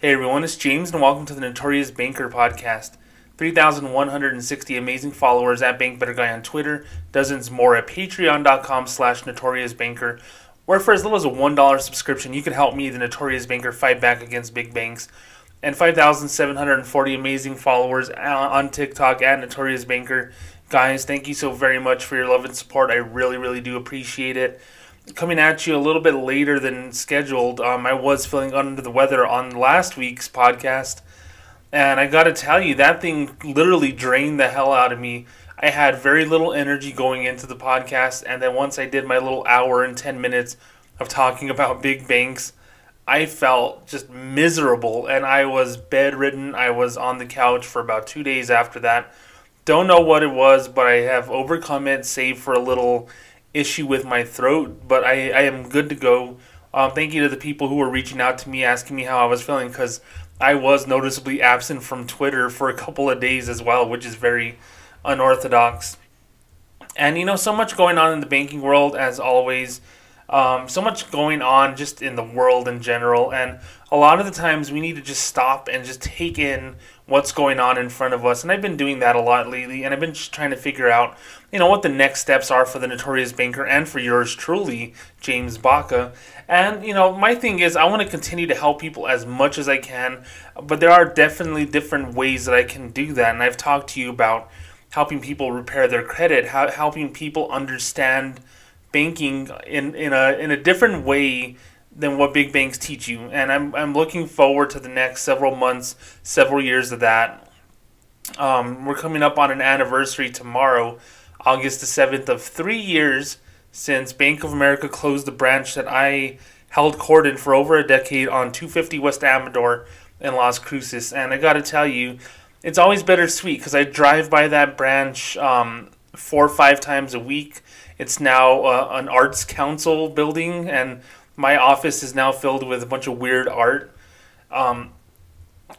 Hey everyone, it's James and welcome to the Notorious Banker podcast. 3,160 amazing followers at Bank Better Guy on Twitter, dozens more at patreon.com slash notoriously where for as little as a $1 subscription, you can help me, the Notorious Banker, fight back against big banks. And 5,740 amazing followers on TikTok at Notorious Banker. Guys, thank you so very much for your love and support. I really, really do appreciate it coming at you a little bit later than scheduled. Um, I was feeling under the weather on last week's podcast, and I got to tell you, that thing literally drained the hell out of me. I had very little energy going into the podcast, and then once I did my little hour and 10 minutes of talking about big banks, I felt just miserable, and I was bedridden. I was on the couch for about two days after that. Don't know what it was, but I have overcome it, save for a little issue with my throat, but I, I am good to go. Um, thank you to the people who were reaching out to me asking me how I was feeling because I was noticeably absent from Twitter for a couple of days as well, which is very unorthodox. And you know, so much going on in the banking world as always. Um, so much going on just in the world in general, and a lot of the times we need to just stop and just take in what's going on in front of us. And I've been doing that a lot lately, and I've been just trying to figure out, you know, what the next steps are for the Notorious Banker and for yours truly, James Baca. And, you know, my thing is I want to continue to help people as much as I can, but there are definitely different ways that I can do that. And I've talked to you about helping people repair their credit, how, helping people understand banking in, in a in a different way than what big banks teach you. And I'm, I'm looking forward to the next several months, several years of that. Um, we're coming up on an anniversary tomorrow, August the 7th, of three years since Bank of America closed the branch that I held court in for over a decade on 250 West Amador in Las Cruces. And I got to tell you, it's always bittersweet because I drive by that branch um, four or five times a week. It's now uh, an arts council building, and my office is now filled with a bunch of weird art. Um,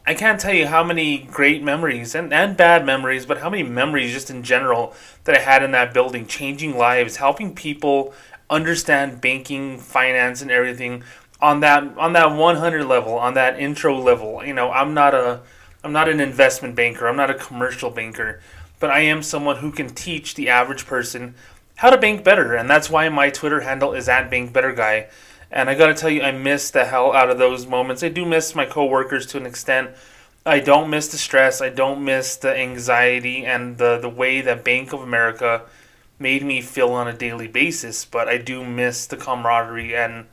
I can't tell you how many great memories and, and bad memories, but how many memories just in general that I had in that building, changing lives, helping people understand banking, finance, and everything on that on that 100 level, on that intro level. You know, I'm not a I'm not an investment banker, I'm not a commercial banker, but I am someone who can teach the average person how to bank better, and that's why my Twitter handle is at Bank Better Guy. And I gotta tell you, I miss the hell out of those moments. I do miss my coworkers to an extent. I don't miss the stress. I don't miss the anxiety and the, the way that Bank of America made me feel on a daily basis. But I do miss the camaraderie. And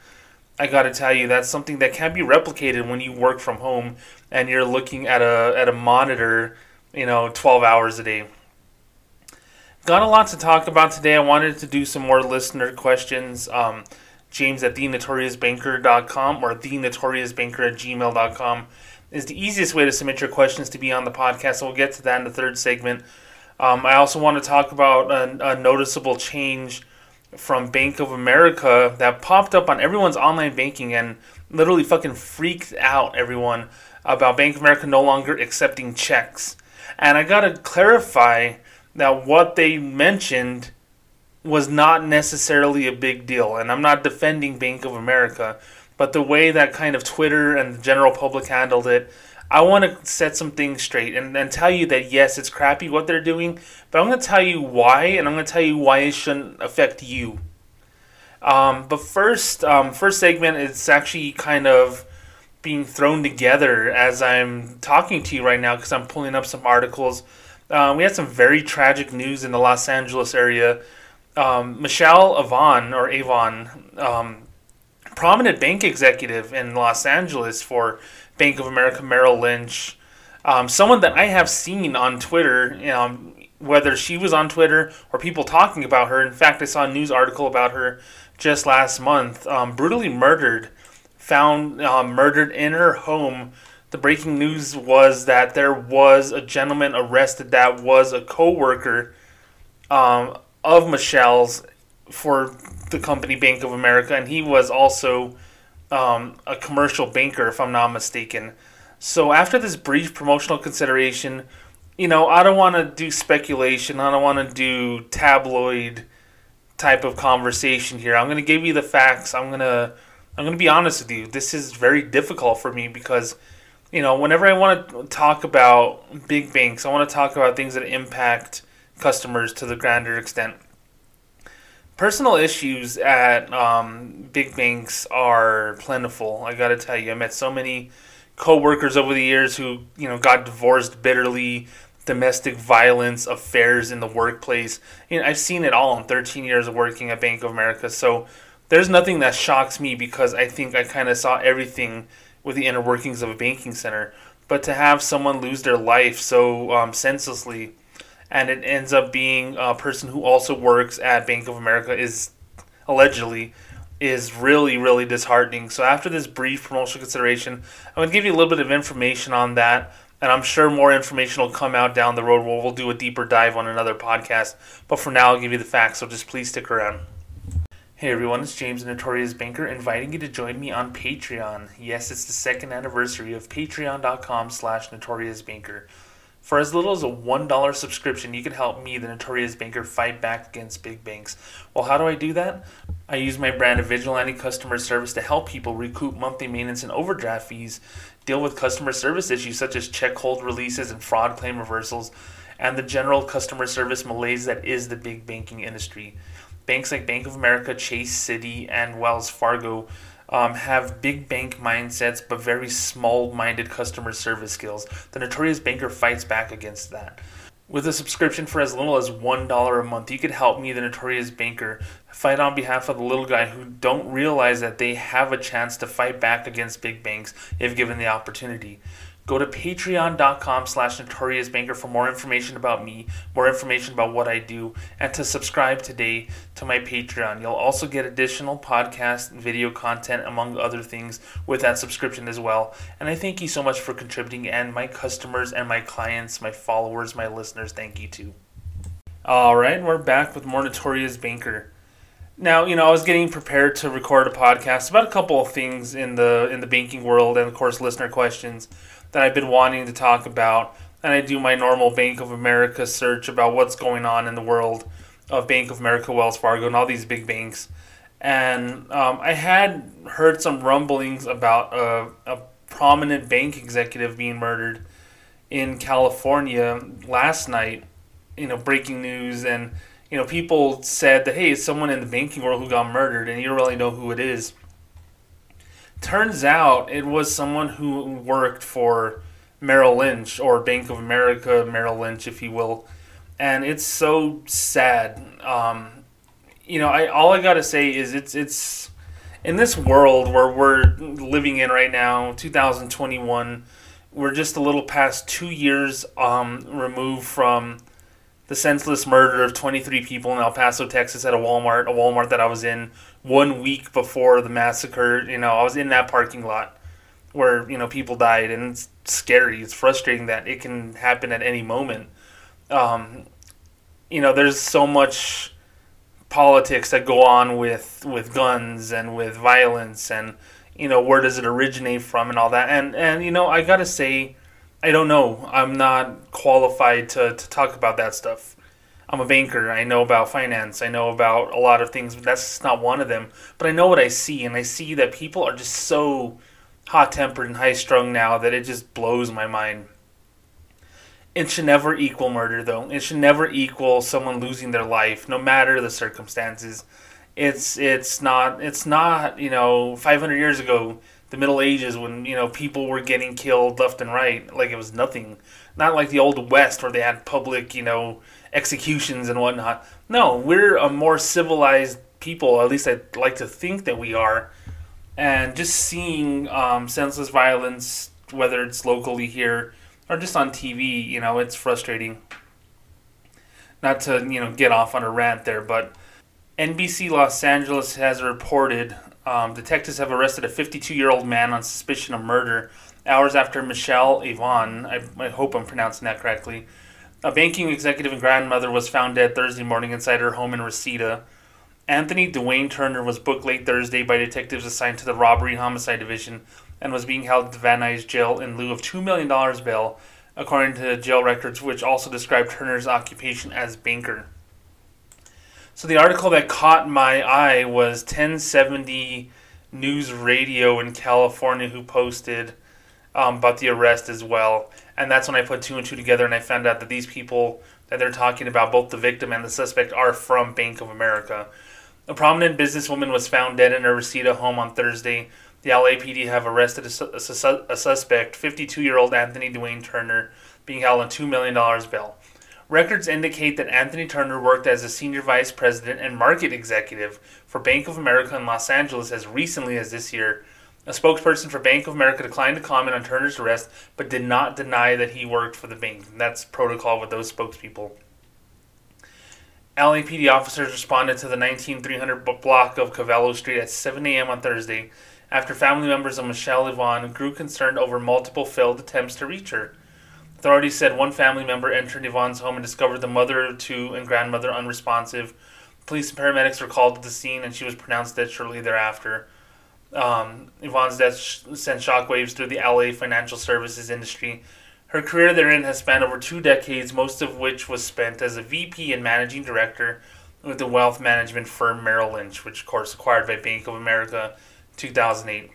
I gotta tell you, that's something that can't be replicated when you work from home and you're looking at a, at a monitor, you know, 12 hours a day. Got a lot to talk about today. I wanted to do some more listener questions. Um, James at thenotoriousbanker.com or thenotoriousbanker at gmail.com is the easiest way to submit your questions to be on the podcast. So we'll get to that in the third segment. Um, I also want to talk about a, a, noticeable change from Bank of America that popped up on everyone's online banking and literally fucking freaked out everyone about Bank of America no longer accepting checks. And I got to clarify that what they mentioned was not necessarily a big deal. And I'm not defending Bank of America, but the way that kind of Twitter and the general public handled it, I want to set some things straight and, and tell you that yes, it's crappy what they're doing, but I'm going to tell you why, and I'm going to tell you why it shouldn't affect you. Um, but first, um, first segment is actually kind of being thrown together as I'm talking to you right now because I'm pulling up some articles. Uh, we had some very tragic news in the Los Angeles area um, Michelle Avan or Avan, um, prominent bank executive in Los Angeles for Bank of America Merrill Lynch, um, someone that I have seen on Twitter, um, whether she was on Twitter or people talking about her. In fact, I saw a news article about her just last month, um, brutally murdered, found murdered in her home. The breaking news was that there was a gentleman arrested that was a co-worker um, of Michelle's for the company Bank of America, and he was also um, a commercial banker, if I'm not mistaken. So after this brief promotional consideration, you know, I don't want to do speculation. I don't want to do tabloid type of conversation here. I'm going to give you the facts. I'm going to I'm going to be honest with you. This is very difficult for me because you know, whenever I want to talk about big banks, I want to talk about things that impact customers to the grander extent. Personal issues at um, big banks are plentiful. I got to tell you, I met so many coworkers over the years who you know got divorced bitterly, domestic violence, affairs in the workplace. You know, I've seen it all in 13 years of working at Bank of America. So there's nothing that shocks me because I think I kind of saw everything with the inner workings of a banking center. But to have someone lose their life so um, senselessly, and it ends up being a person who also works at Bank of America is allegedly is really really disheartening. So after this brief promotional consideration, I'm going to give you a little bit of information on that. And I'm sure more information will come out down the road where we'll do a deeper dive on another podcast. But for now, I'll give you the facts, so just please stick around. Hey everyone, it's James, the Notorious Banker, inviting you to join me on Patreon. Yes, it's the second anniversary of patreon.com slash notoriousbanker. For as little as a $1 subscription, you can help me, the Notorious Banker, fight back against big banks. Well, how do I do that? I use my brand of vigilante customer service to help people recoup monthly maintenance and overdraft fees, deal with customer service issues such as check hold releases and fraud claim reversals, and the general customer service malaise that is the big banking industry. Banks like Bank of America, Chase Citi, and Wells Fargo um, have big bank mindsets but very small minded customer service skills. The Notorious Banker fights back against that. With a subscription for as little as $1 a month, you could help me, the Notorious Banker, fight on behalf of the little guy who don't realize that they have a chance to fight back against big banks if given the opportunity. Go to patreon.com slash notoriousbanker for more information about me, more information about what I do, and to subscribe today to my Patreon. You'll also get additional podcast and video content, among other things, with that subscription as well. And I thank you so much for contributing, and my customers and my clients, my followers, my listeners, thank you too. All right, we're back with more Notorious Banker. Now, you know, I was getting prepared to record a podcast about a couple of things in the in the banking world, and of course, listener questions that I've been wanting to talk about. And I do my normal Bank of America search about what's going on in the world of Bank of America, Wells Fargo, and all these big banks. And um, I had heard some rumblings about a, a prominent bank executive being murdered in California last night. You know, breaking news, and you know, people said that hey, it's someone in the banking world who got murdered, and you don't really know who it is. Turns out it was someone who worked for Merrill Lynch or Bank of America, Merrill Lynch, if you will. And it's so sad. Um, you know, I all I gotta say is it's it's in this world where we're living in right now, 2021. We're just a little past two years um, removed from the senseless murder of 23 people in El Paso, Texas, at a Walmart, a Walmart that I was in one week before the massacre. You know, I was in that parking lot where you know people died, and it's scary. It's frustrating that it can happen at any moment. Um, you know, there's so much politics that go on with with guns and with violence, and you know where does it originate from, and all that. And and you know, I gotta say I don't know. I'm not qualified to, to talk about that stuff. I'm a banker. I know about finance. I know about a lot of things, but that's not one of them. But I know what I see, and I see that people are just so hot tempered and high strung now that it just blows my mind. It should never equal murder, though. It should never equal someone losing their life, no matter the circumstances. It's it's not it's not you know 500 years ago the Middle Ages when you know people were getting killed left and right like it was nothing. Not like the old West where they had public you know executions and whatnot. No, we're a more civilized people. At least I'd like to think that we are. And just seeing um, senseless violence, whether it's locally here or just on TV, you know, it's frustrating. Not to you know get off on a rant there, but NBC Los Angeles has reported um, detectives have arrested a 52 year old man on suspicion of murder hours after Michelle Avan, I, I, hope I'm pronouncing that correctly, a banking executive and grandmother, was found dead Thursday morning inside her home in Reseda. Anthony Dwayne Turner was booked late Thursday by detectives assigned to the Robbery Homicide Division and was being held at the Van Nuys jail in lieu of $2 million bail, according to jail records, which also described Turner's occupation as banker. So the article that caught my eye was 1070 News Radio in California, who posted um, about the arrest as well. And that's when I put two and two together and I found out that these people that they're talking about, both the victim and the suspect, are from Bank of America. A prominent businesswoman was found dead in her Reseda home on Thursday. The LAPD have arrested a, su- a suspect, 52 year old Anthony Dwayne Turner, being held on $2 million bail. Records indicate that Anthony Turner worked as a senior vice president and market executive for Bank of America in Los Angeles as recently as this year. A spokesperson for Bank of America declined to comment on Turner's arrest, but did not deny that he worked for the bank. That's protocol with those spokespeople. LAPD officers responded to the 19300 block of Cavallo Street at 7 a.m. on Thursday after family members of Michelle Avan grew concerned over multiple failed attempts to reach her. Authorities said one family member entered Avan's home and discovered the mother of two and grandmother unresponsive. Police and paramedics were called to the scene, and she was pronounced dead shortly thereafter. Um, Avan's death sent shockwaves through the LA financial services industry. Her career therein has spanned over two decades, most of which was spent as a VP and managing director with the wealth management firm Merrill Lynch, which, of course, acquired by Bank of America 2008.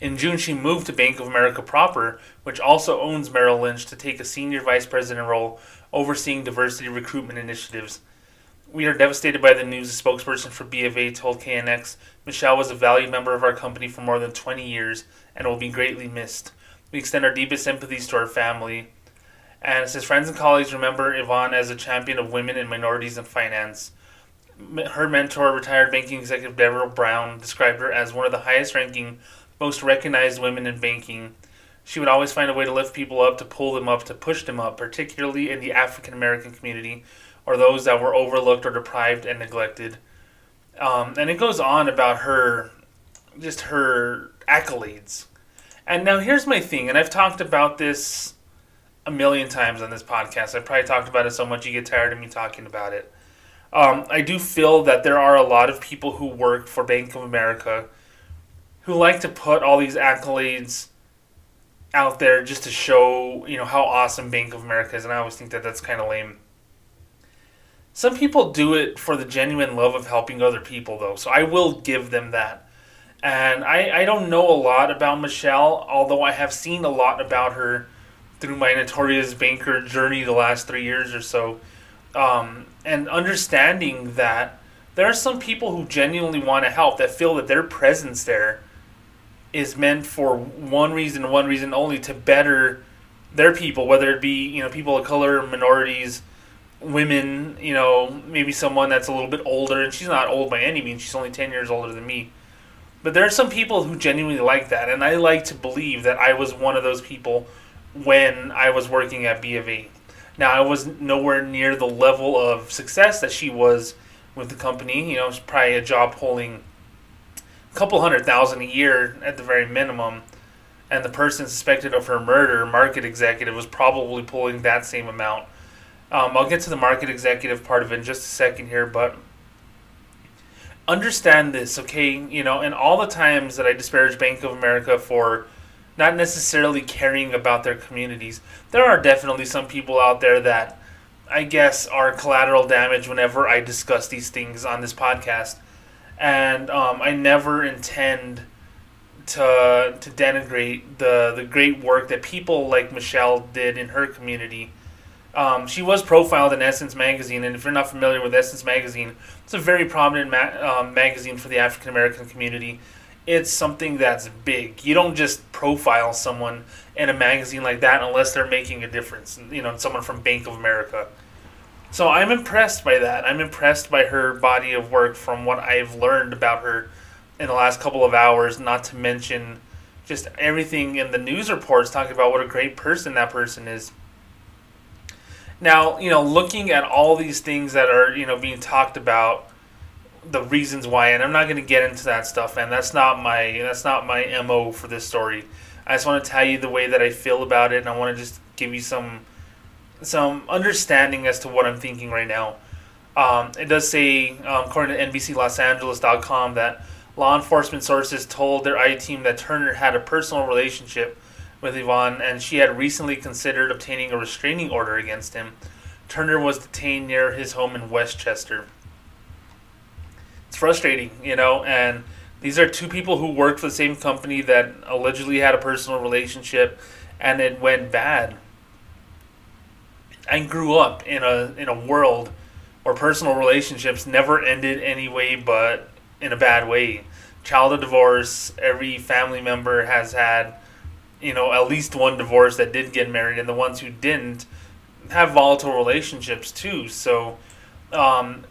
In June, she moved to Bank of America proper, which also owns Merrill Lynch, to take a senior vice president role overseeing diversity recruitment initiatives. We are devastated by the news, a spokesperson for BFA told KNX. Michelle was a valued member of our company for more than 20 years and will be greatly missed. We extend our deepest sympathies to her family. And it says, friends and colleagues remember Avan as a champion of women and minorities in finance. Her mentor, retired banking executive Deborah Brown, described her as one of the highest ranking, most recognized women in banking. She would always find a way to lift people up, to pull them up, to push them up, particularly in the African American community or those that were overlooked or deprived and neglected. Um, and it goes on about her, just her accolades. And now here's my thing, and I've talked about this a million times on this podcast. I've probably talked about it so much you get tired of me talking about it. Um, I do feel that there are a lot of people who work for Bank of America who like to put all these accolades out there just to show, you know, how awesome Bank of America is, and I always think that that's kind of lame. Some people do it for the genuine love of helping other people, though, so I will give them that. And I, I don't know a lot about Michelle, although I have seen a lot about her through my notorious banker journey the last three years or so. Um, and understanding that there are some people who genuinely want to help that feel that their presence there is meant for one reason, one reason only to better their people, whether it be you know people of color, minorities, women, you know maybe someone that's a little bit older, and she's not old by any means. She's only ten years older than me. But there are some people who genuinely like that, and I like to believe that I was one of those people when I was working at B of A. Now I was nowhere near the level of success that she was with the company. You know, it's probably a job holding a couple hundred thousand a year at the very minimum. And the person suspected of her murder, market executive, was probably pulling that same amount. Um, I'll get to the market executive part of it in just a second here, but understand this, okay? You know, and all the times that I disparage Bank of America for not necessarily caring about their communities, there are definitely some people out there that I guess are collateral damage whenever I discuss these things on this podcast and um, I never intend to to denigrate the the great work that people like Michelle did in her community. Um, she was profiled in Essence magazine, and if you're not familiar with Essence magazine, it's a very prominent ma- um, magazine for the African American community. It's something that's big. You don't just profile someone in a magazine like that unless they're making a difference. You know, someone from Bank of America. So I'm impressed by that. I'm impressed by her body of work from what I've learned about her in the last couple of hours, not to mention just everything in the news reports talking about what a great person that person is. Now, you know, looking at all these things that are, you know, being talked about, the reasons why, and I'm not going to get into that stuff, and that's not my that's not my mo for this story. I just want to tell you the way that I feel about it, and I want to just give you some some understanding as to what I'm thinking right now. Um, it does say, um, according to NBCLosAngeles.com, that law enforcement sources told their I team that Turner had a personal relationship with Avan and she had recently considered obtaining a restraining order against him. Turner was detained near his home in Westchester. It's frustrating, you know, and These are two people who worked for the same company that allegedly had a personal relationship and it went bad. I grew up in a in a world where personal relationships never ended any way but in a bad way. Child of divorce, every family member has had, you know, at least one divorce that did get married, and the ones who didn't have volatile relationships too. So, um,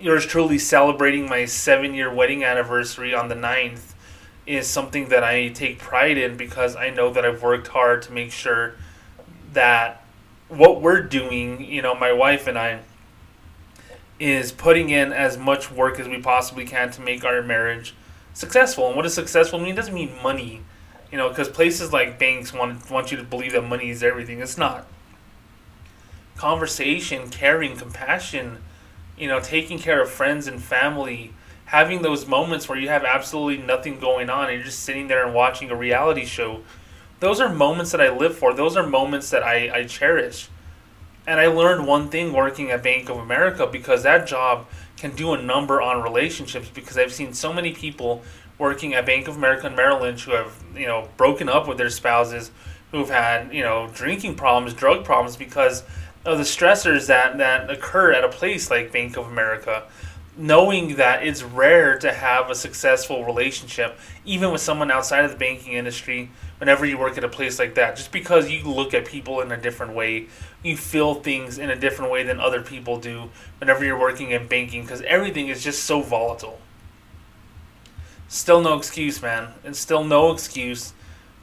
yours truly celebrating my seven year wedding anniversary on the 9th is something that I take pride in because I know that I've worked hard to make sure that what we're doing, you know, my wife and I, is putting in as much work as we possibly can to make our marriage successful. And what does successful mean? It doesn't mean money, you know, because places like banks want want you to believe that money is everything. It's not. Conversation, caring, compassion, you know, taking care of friends and family, having those moments where you have absolutely nothing going on and you're just sitting there and watching a reality show. Those are moments that I live for. Those are moments that I, I cherish. And I learned one thing working at Bank of America because that job can do a number on relationships because I've seen so many people working at Bank of America in Maryland who have, you know, broken up with their spouses, who've had, you know, drinking problems, drug problems because of the stressors that, that occur at a place like Bank of America, knowing that it's rare to have a successful relationship, even with someone outside of the banking industry, whenever you work at a place like that, just because you look at people in a different way, you feel things in a different way than other people do whenever you're working in banking, because everything is just so volatile. Still no excuse, man. And still no excuse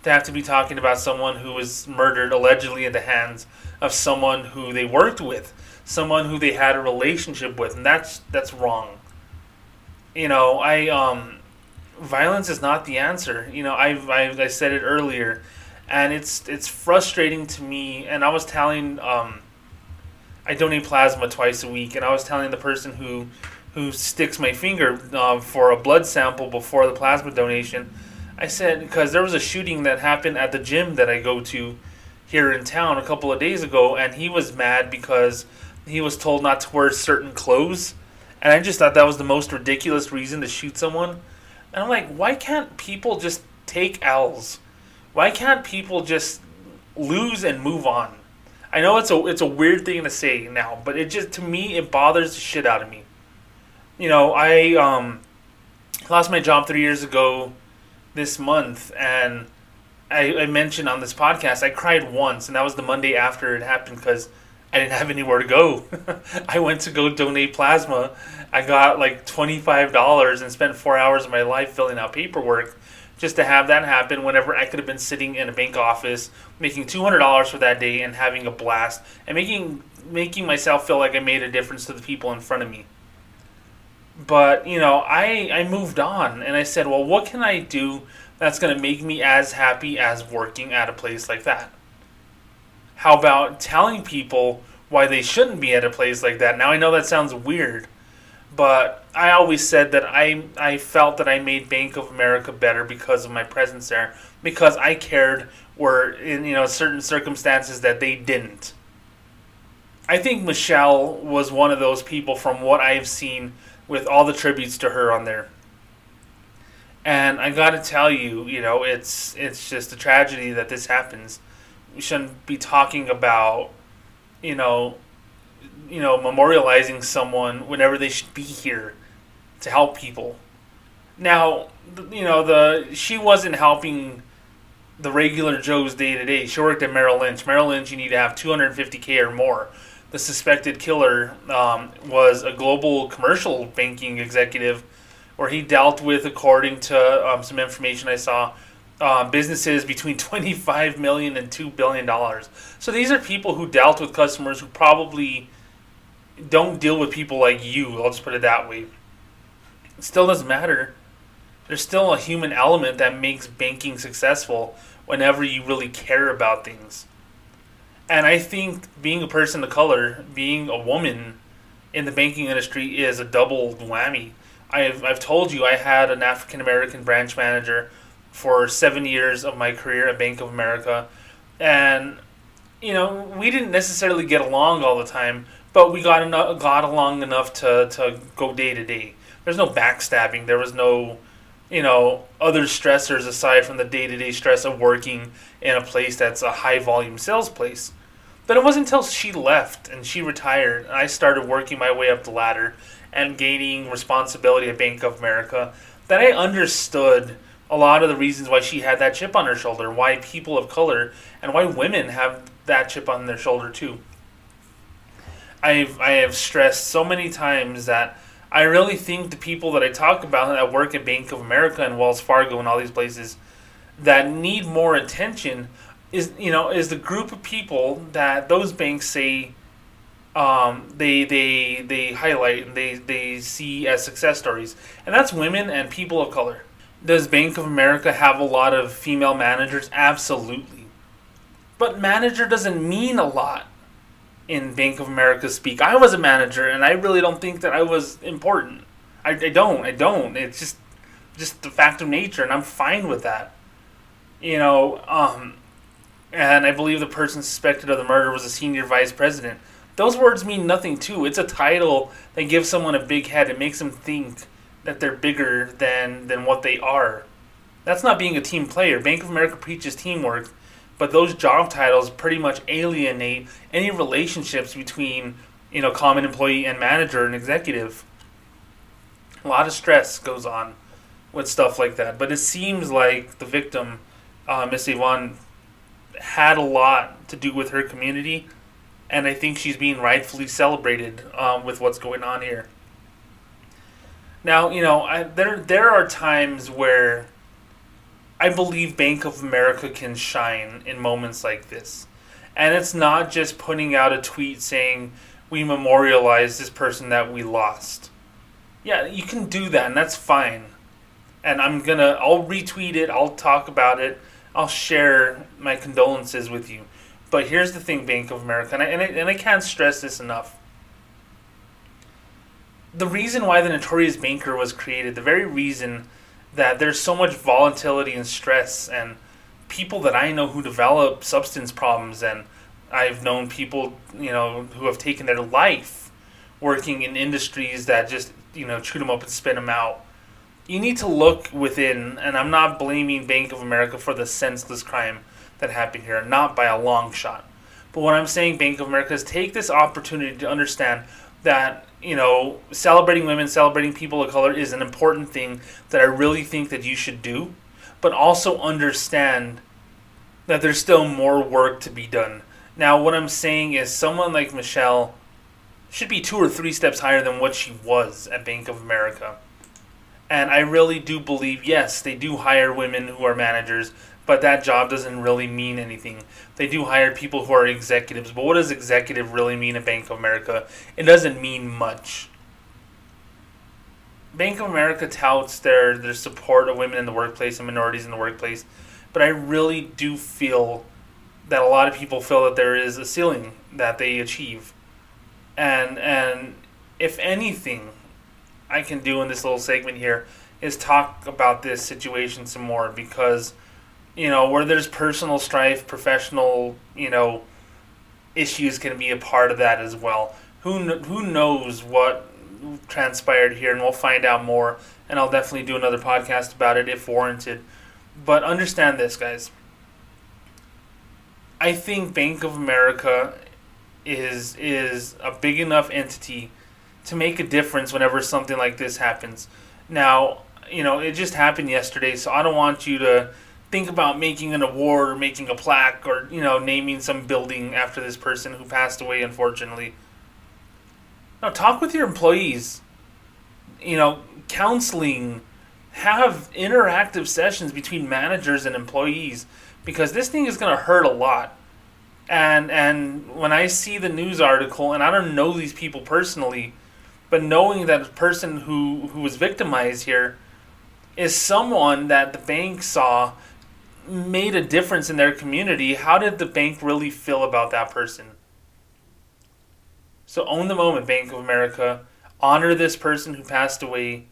to have to be talking about someone who was murdered allegedly at the hands of someone who they worked with, someone who they had a relationship with, and that's that's wrong. You know, I um, violence is not the answer. You know, I I, I said it earlier, and it's it's frustrating to me. And I was telling um, I donate plasma twice a week, and I was telling the person who who sticks my finger uh, for a blood sample before the plasma donation I said because there was a shooting that happened at the gym that I go to here in town a couple of days ago, and he was mad because he was told not to wear certain clothes, and I just thought that was the most ridiculous reason to shoot someone. And I'm like, why can't people just take L's? Why can't people just lose and move on? I know it's a it's a weird thing to say now, but it just to me it bothers the shit out of me. You know, I um, lost my job three years ago this month, and I, I, mentioned on this podcast I cried once, and that was the Monday after it happened because I didn't have anywhere to go. I went to go donate plasma. I got like twenty five dollars and spent four hours of my life filling out paperwork just to have that happen. Whenever I could have been sitting in a bank office making two hundred dollars for that day and having a blast and making making myself feel like I made a difference to the people in front of me but you know i i moved on and i said well what can i do that's going to make me as happy as working at a place like that? How about telling people why they shouldn't be at a place like that? Now i know that sounds weird but i always said that i i felt that i made bank of america better because of my presence there because i cared were in you know certain circumstances that they didn't. I think michelle was one of those people from what i've seen with all the tributes to her on there. And I got to tell you, you know, it's it's just a tragedy that this happens. We shouldn't be talking about, you know, you know, memorializing someone whenever they should be here to help people. Now, you know, the she wasn't helping the regular Joe's day to day. She worked at Merrill Lynch. Merrill Lynch, you need to have 250k or more the suspected killer um, was a global commercial banking executive, where he dealt with, according to um, some information I saw, uh, businesses between 25 million and 2 billion dollars. So these are people who dealt with customers who probably don't deal with people like you. I'll just put it that way. It still doesn't matter. There's still a human element that makes banking successful whenever you really care about things. And I think being a person of color, being a woman in the banking industry is a double whammy. I've, I've told you I had an African American branch manager for seven years of my career at Bank of America. And, you know, we didn't necessarily get along all the time, but we got, enough, got along enough to, to go day to day. There's no backstabbing. There was no, you know, other stressors aside from the day to day stress of working in a place that's a high volume sales place. But it wasn't until she left and she retired and I started working my way up the ladder and gaining responsibility at Bank of America that I understood a lot of the reasons why she had that chip on her shoulder, why people of color and why women have that chip on their shoulder too. I've I have stressed so many times that I really think the people that I talk about that work at Bank of America and Wells Fargo and all these places that need more attention is you know is the group of people that those banks say um, they they they highlight and they they see as success stories, and that's women and people of color. Does Bank of America have a lot of female managers? Absolutely, but manager doesn't mean a lot in Bank of America speak. I was a manager, and I really don't think that I was important. I, I don't. I don't. It's just just the fact of nature, and I'm fine with that. You know, um, and I believe the person suspected of the murder was a senior vice president. Those words mean nothing too. It's a title that gives someone a big head. It makes them think that they're bigger than than what they are. That's not being a team player. Bank of America preaches teamwork but those job titles pretty much alienate any relationships between you know common employee and manager and executive. A lot of stress goes on with stuff like that, but it seems like the victim, uh, Miss Avan, had a lot to do with her community, and I think she's being rightfully celebrated um, with what's going on here. Now, you know, I, there there are times where I believe Bank of America can shine in moments like this. And it's not just putting out a tweet saying, we memorialize this person that we lost. Yeah, you can do that, and that's fine. And I'm gonna, I'll retweet it, I'll talk about it, I'll share my condolences with you. But here's the thing, Bank of America, and I, and I, and I can't stress this enough. The reason why the Notorious Banker was created, the very reason that there's so much volatility and stress and people that I know who develop substance problems and I've known people, you know, who have taken their life working in industries that just, you know, chew them up and spit them out. You need to look within, and I'm not blaming Bank of America for the senseless crime that happened here, not by a long shot. But what I'm saying, Bank of America, is take this opportunity to understand that you know, celebrating women, celebrating people of color is an important thing that I really think that you should do, but also understand that there's still more work to be done. Now, what I'm saying is someone like Michelle should be two or three steps higher than what she was at Bank of America. And I really do believe, yes, they do hire women who are managers, but that job doesn't really mean anything. They do hire people who are executives, but what does executive really mean at Bank of America? It doesn't mean much. Bank of America touts their, their support of women in the workplace and minorities in the workplace, but I really do feel that a lot of people feel that there is a ceiling that they achieve. And and if anything I can do in this little segment here is talk about this situation some more because you know, where there's personal strife, professional, you know, issues can be a part of that as well. Who who knows what transpired here, and we'll find out more. And I'll definitely do another podcast about it if warranted. But understand this, guys. I think Bank of America is is a big enough entity to make a difference whenever something like this happens. Now, you know, it just happened yesterday, so I don't want you to think about making an award or making a plaque or you know naming some building after this person who passed away unfortunately. Now, talk with your employees. You know counseling. Have interactive sessions between managers and employees because this thing is going to hurt a lot. And and when i see the news article and i don't know these people personally but knowing that the person who who was victimized here is someone that the bank saw made a difference in their community, how did the bank really feel about that person? So own the moment, Bank of America. Honor this person who passed away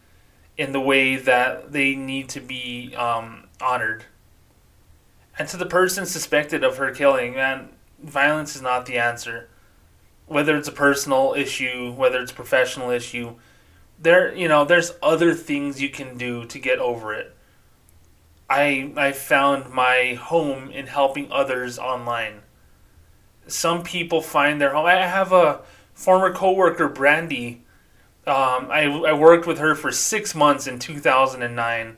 in the way that they need to be um, honored. And to the person suspected of her killing, man, violence is not the answer. Whether it's a personal issue, whether it's a professional issue, there you know there's other things you can do to get over it. I i found my home in helping others online. Some people find their home i have a former coworker brandy. Um, I, I worked with her for six months in 2009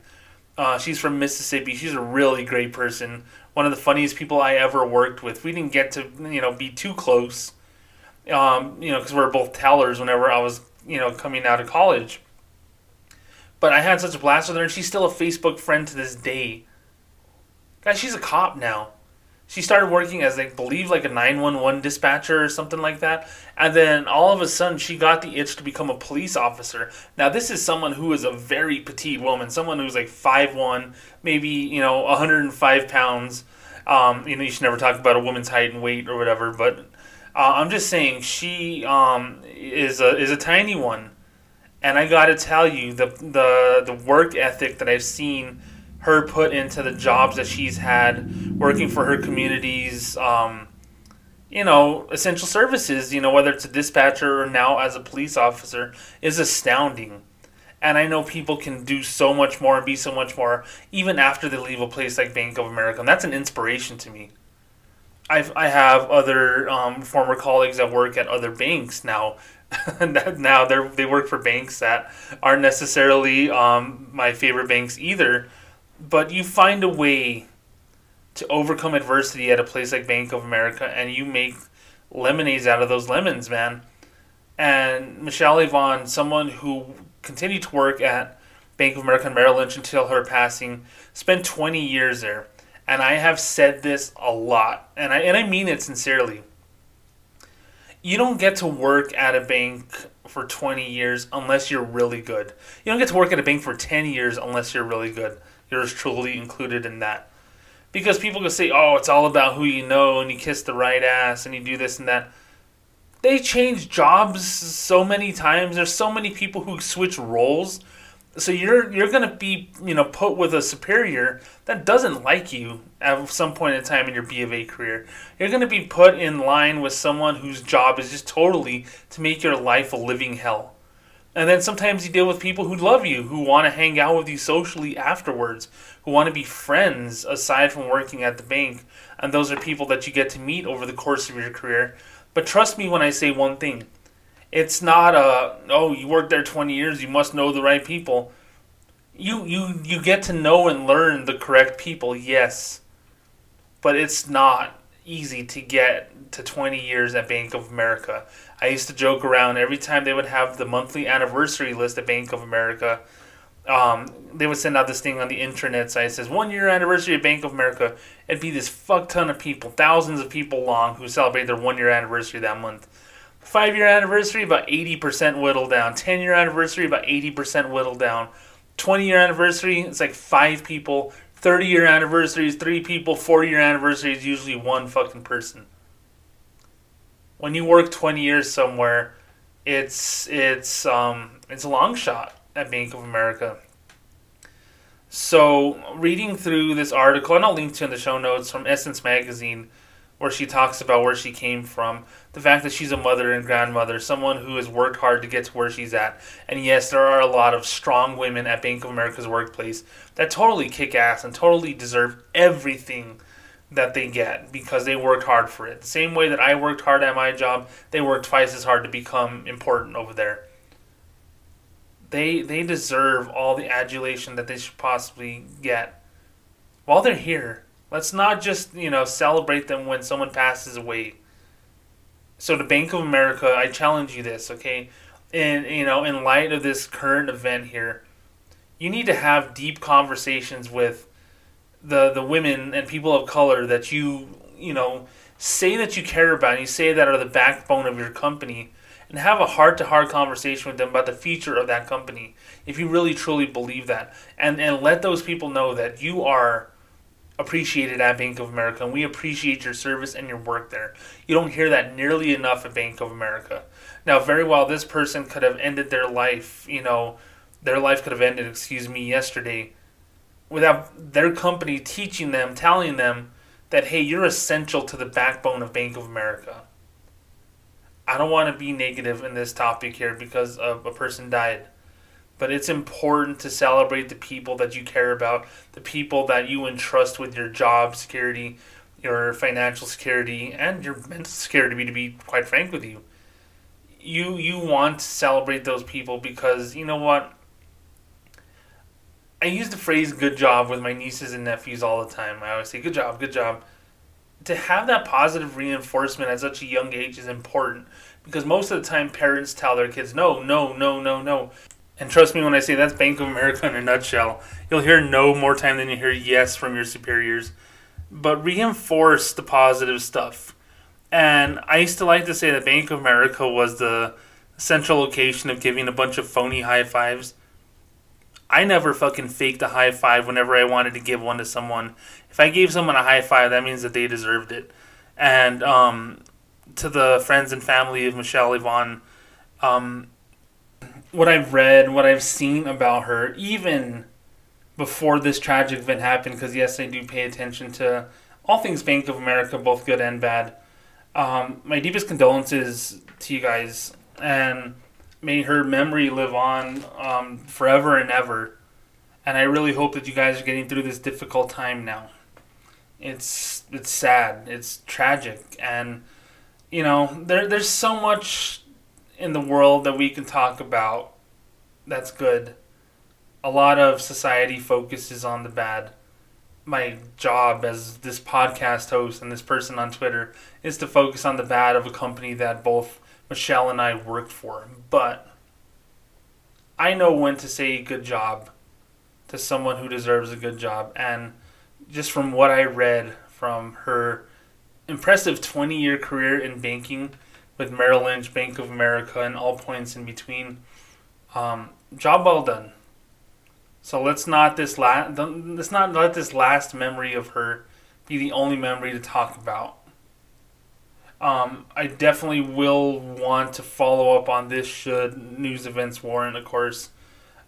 uh, she's from mississippi. She's a really great person. One of the funniest people i ever worked with. We didn't get to you know be too close um, you know because we are both tellers whenever i was you know, coming out of college. But I had such a blast with her, and she's still a Facebook friend to this day. Guys, she's a cop now. She started working as, I believe, like a 911 dispatcher or something like that. And then all of a sudden, she got the itch to become a police officer. Now, this is someone who is a very petite woman, someone who's like 5'1, maybe, you know, 105 pounds. Um, you know, you should never talk about a woman's height and weight or whatever, but uh, I'm just saying she um, is a is a tiny one, and I got to tell you the the the work ethic that I've seen her put into the jobs that she's had working for her communities. Um, you know, essential services. You know, whether it's a dispatcher or now as a police officer, is astounding. And I know people can do so much more and be so much more even after they leave a place like Bank of America. And that's an inspiration to me. I've, I have other um, former colleagues that work at other banks now. now they they work for banks that aren't necessarily um, my favorite banks either, but you find a way to overcome adversity at a place like Bank of America, and you make lemonades out of those lemons, man. And Michelle Avan, someone who continued to work at Bank of America and Merrill Lynch until her passing, spent 20 years there and I have said this a lot, and I and I mean it sincerely. You don't get to work at a bank for 20 years unless you're really good. You don't get to work at a bank for 10 years unless you're really good. You're truly included in that. Because people can say, oh, it's all about who you know, and you kiss the right ass, and you do this and that. They change jobs so many times. There's so many people who switch roles so you're you're gonna be you know put with a superior that doesn't like you at some point in time in your B of A career. You're gonna be put in line with someone whose job is just totally to make your life a living hell. And then sometimes you deal with people who love you, who want to hang out with you socially afterwards, who want to be friends aside from working at the bank. And those are people that you get to meet over the course of your career. But trust me when I say one thing it's not a oh you worked there 20 years you must know the right people. You you you get to know and learn the correct people, yes. But it's not easy to get to 20 years at Bank of America. I used to joke around every time they would have the monthly anniversary list at Bank of America. Um, they would send out this thing on the intranet site. It says one year anniversary of Bank of America. It'd be this fuck ton of people, thousands of people long, who celebrate their one year anniversary that month. Five year anniversary, about 80% whittled down. 10 year anniversary, about 80% whittled down. 20 year anniversary, it's like five people. 30 year anniversary is three people. 40 year anniversary is usually one fucking person. When you work 20 years somewhere, it's it's um it's a long shot at Bank of America. So reading through this article, and I'll link to in the show notes from Essence Magazine where she talks about where she came from, the fact that she's a mother and grandmother, someone who has worked hard to get to where she's at. And yes, there are a lot of strong women at Bank of America's workplace that totally kick ass and totally deserve everything that they get because they worked hard for it. The same way that I worked hard at my job, they worked twice as hard to become important over there. They they deserve all the adulation that they should possibly get while they're here. Let's not just, you know, celebrate them when someone passes away. So the Bank of America, I challenge you this, okay? In you know, in light of this current event here, you need to have deep conversations with the the women and people of color that you, you know, say that you care about and you say that are the backbone of your company and have a heart to heart conversation with them about the future of that company if you really truly believe that and and let those people know that you are appreciated at Bank of America, and we appreciate your service and your work there. You don't hear that nearly enough at Bank of America. Now, very well, this person could have ended their life, you know, their life could have ended, excuse me, yesterday without their company teaching them, telling them that, hey, you're essential to the backbone of Bank of America. I don't want to be negative in this topic here because a person died. But it's important to celebrate the people that you care about, the people that you entrust with your job security, your financial security, and your mental security. To be quite frank with you, you you want to celebrate those people because you know what. I use the phrase "good job" with my nieces and nephews all the time. I always say "good job, good job." To have that positive reinforcement at such a young age is important because most of the time parents tell their kids no, no, no, no, no. And trust me when I say that's Bank of America in a nutshell. You'll hear no more time than you hear yes from your superiors. But reinforce the positive stuff. And I used to like to say that Bank of America was the central location of giving a bunch of phony high fives. I never fucking faked a high five whenever I wanted to give one to someone. If I gave someone a high five, that means that they deserved it. And um, to the friends and family of Michelle Avan, um, what I've read, what I've seen about her, even before this tragic event happened, because yes, I do pay attention to all things Bank of America, both good and bad. Um, my deepest condolences to you guys, and may her memory live on um, forever and ever. And I really hope that you guys are getting through this difficult time now. It's it's sad, it's tragic, and you know there there's so much in the world that we can talk about that's good. A lot of society focuses on the bad. My job as this podcast host and this person on Twitter is to focus on the bad of a company that both Michelle and I worked for. But I know when to say good job to someone who deserves a good job. And just from what I read from her impressive 20 year career in banking, with Merrill Lynch, Bank of America, and all points in between. Um, job well done. So let's not this la- let's not let this last memory of her be the only memory to talk about. Um, I definitely will want to follow up on this should news events warrant, of course.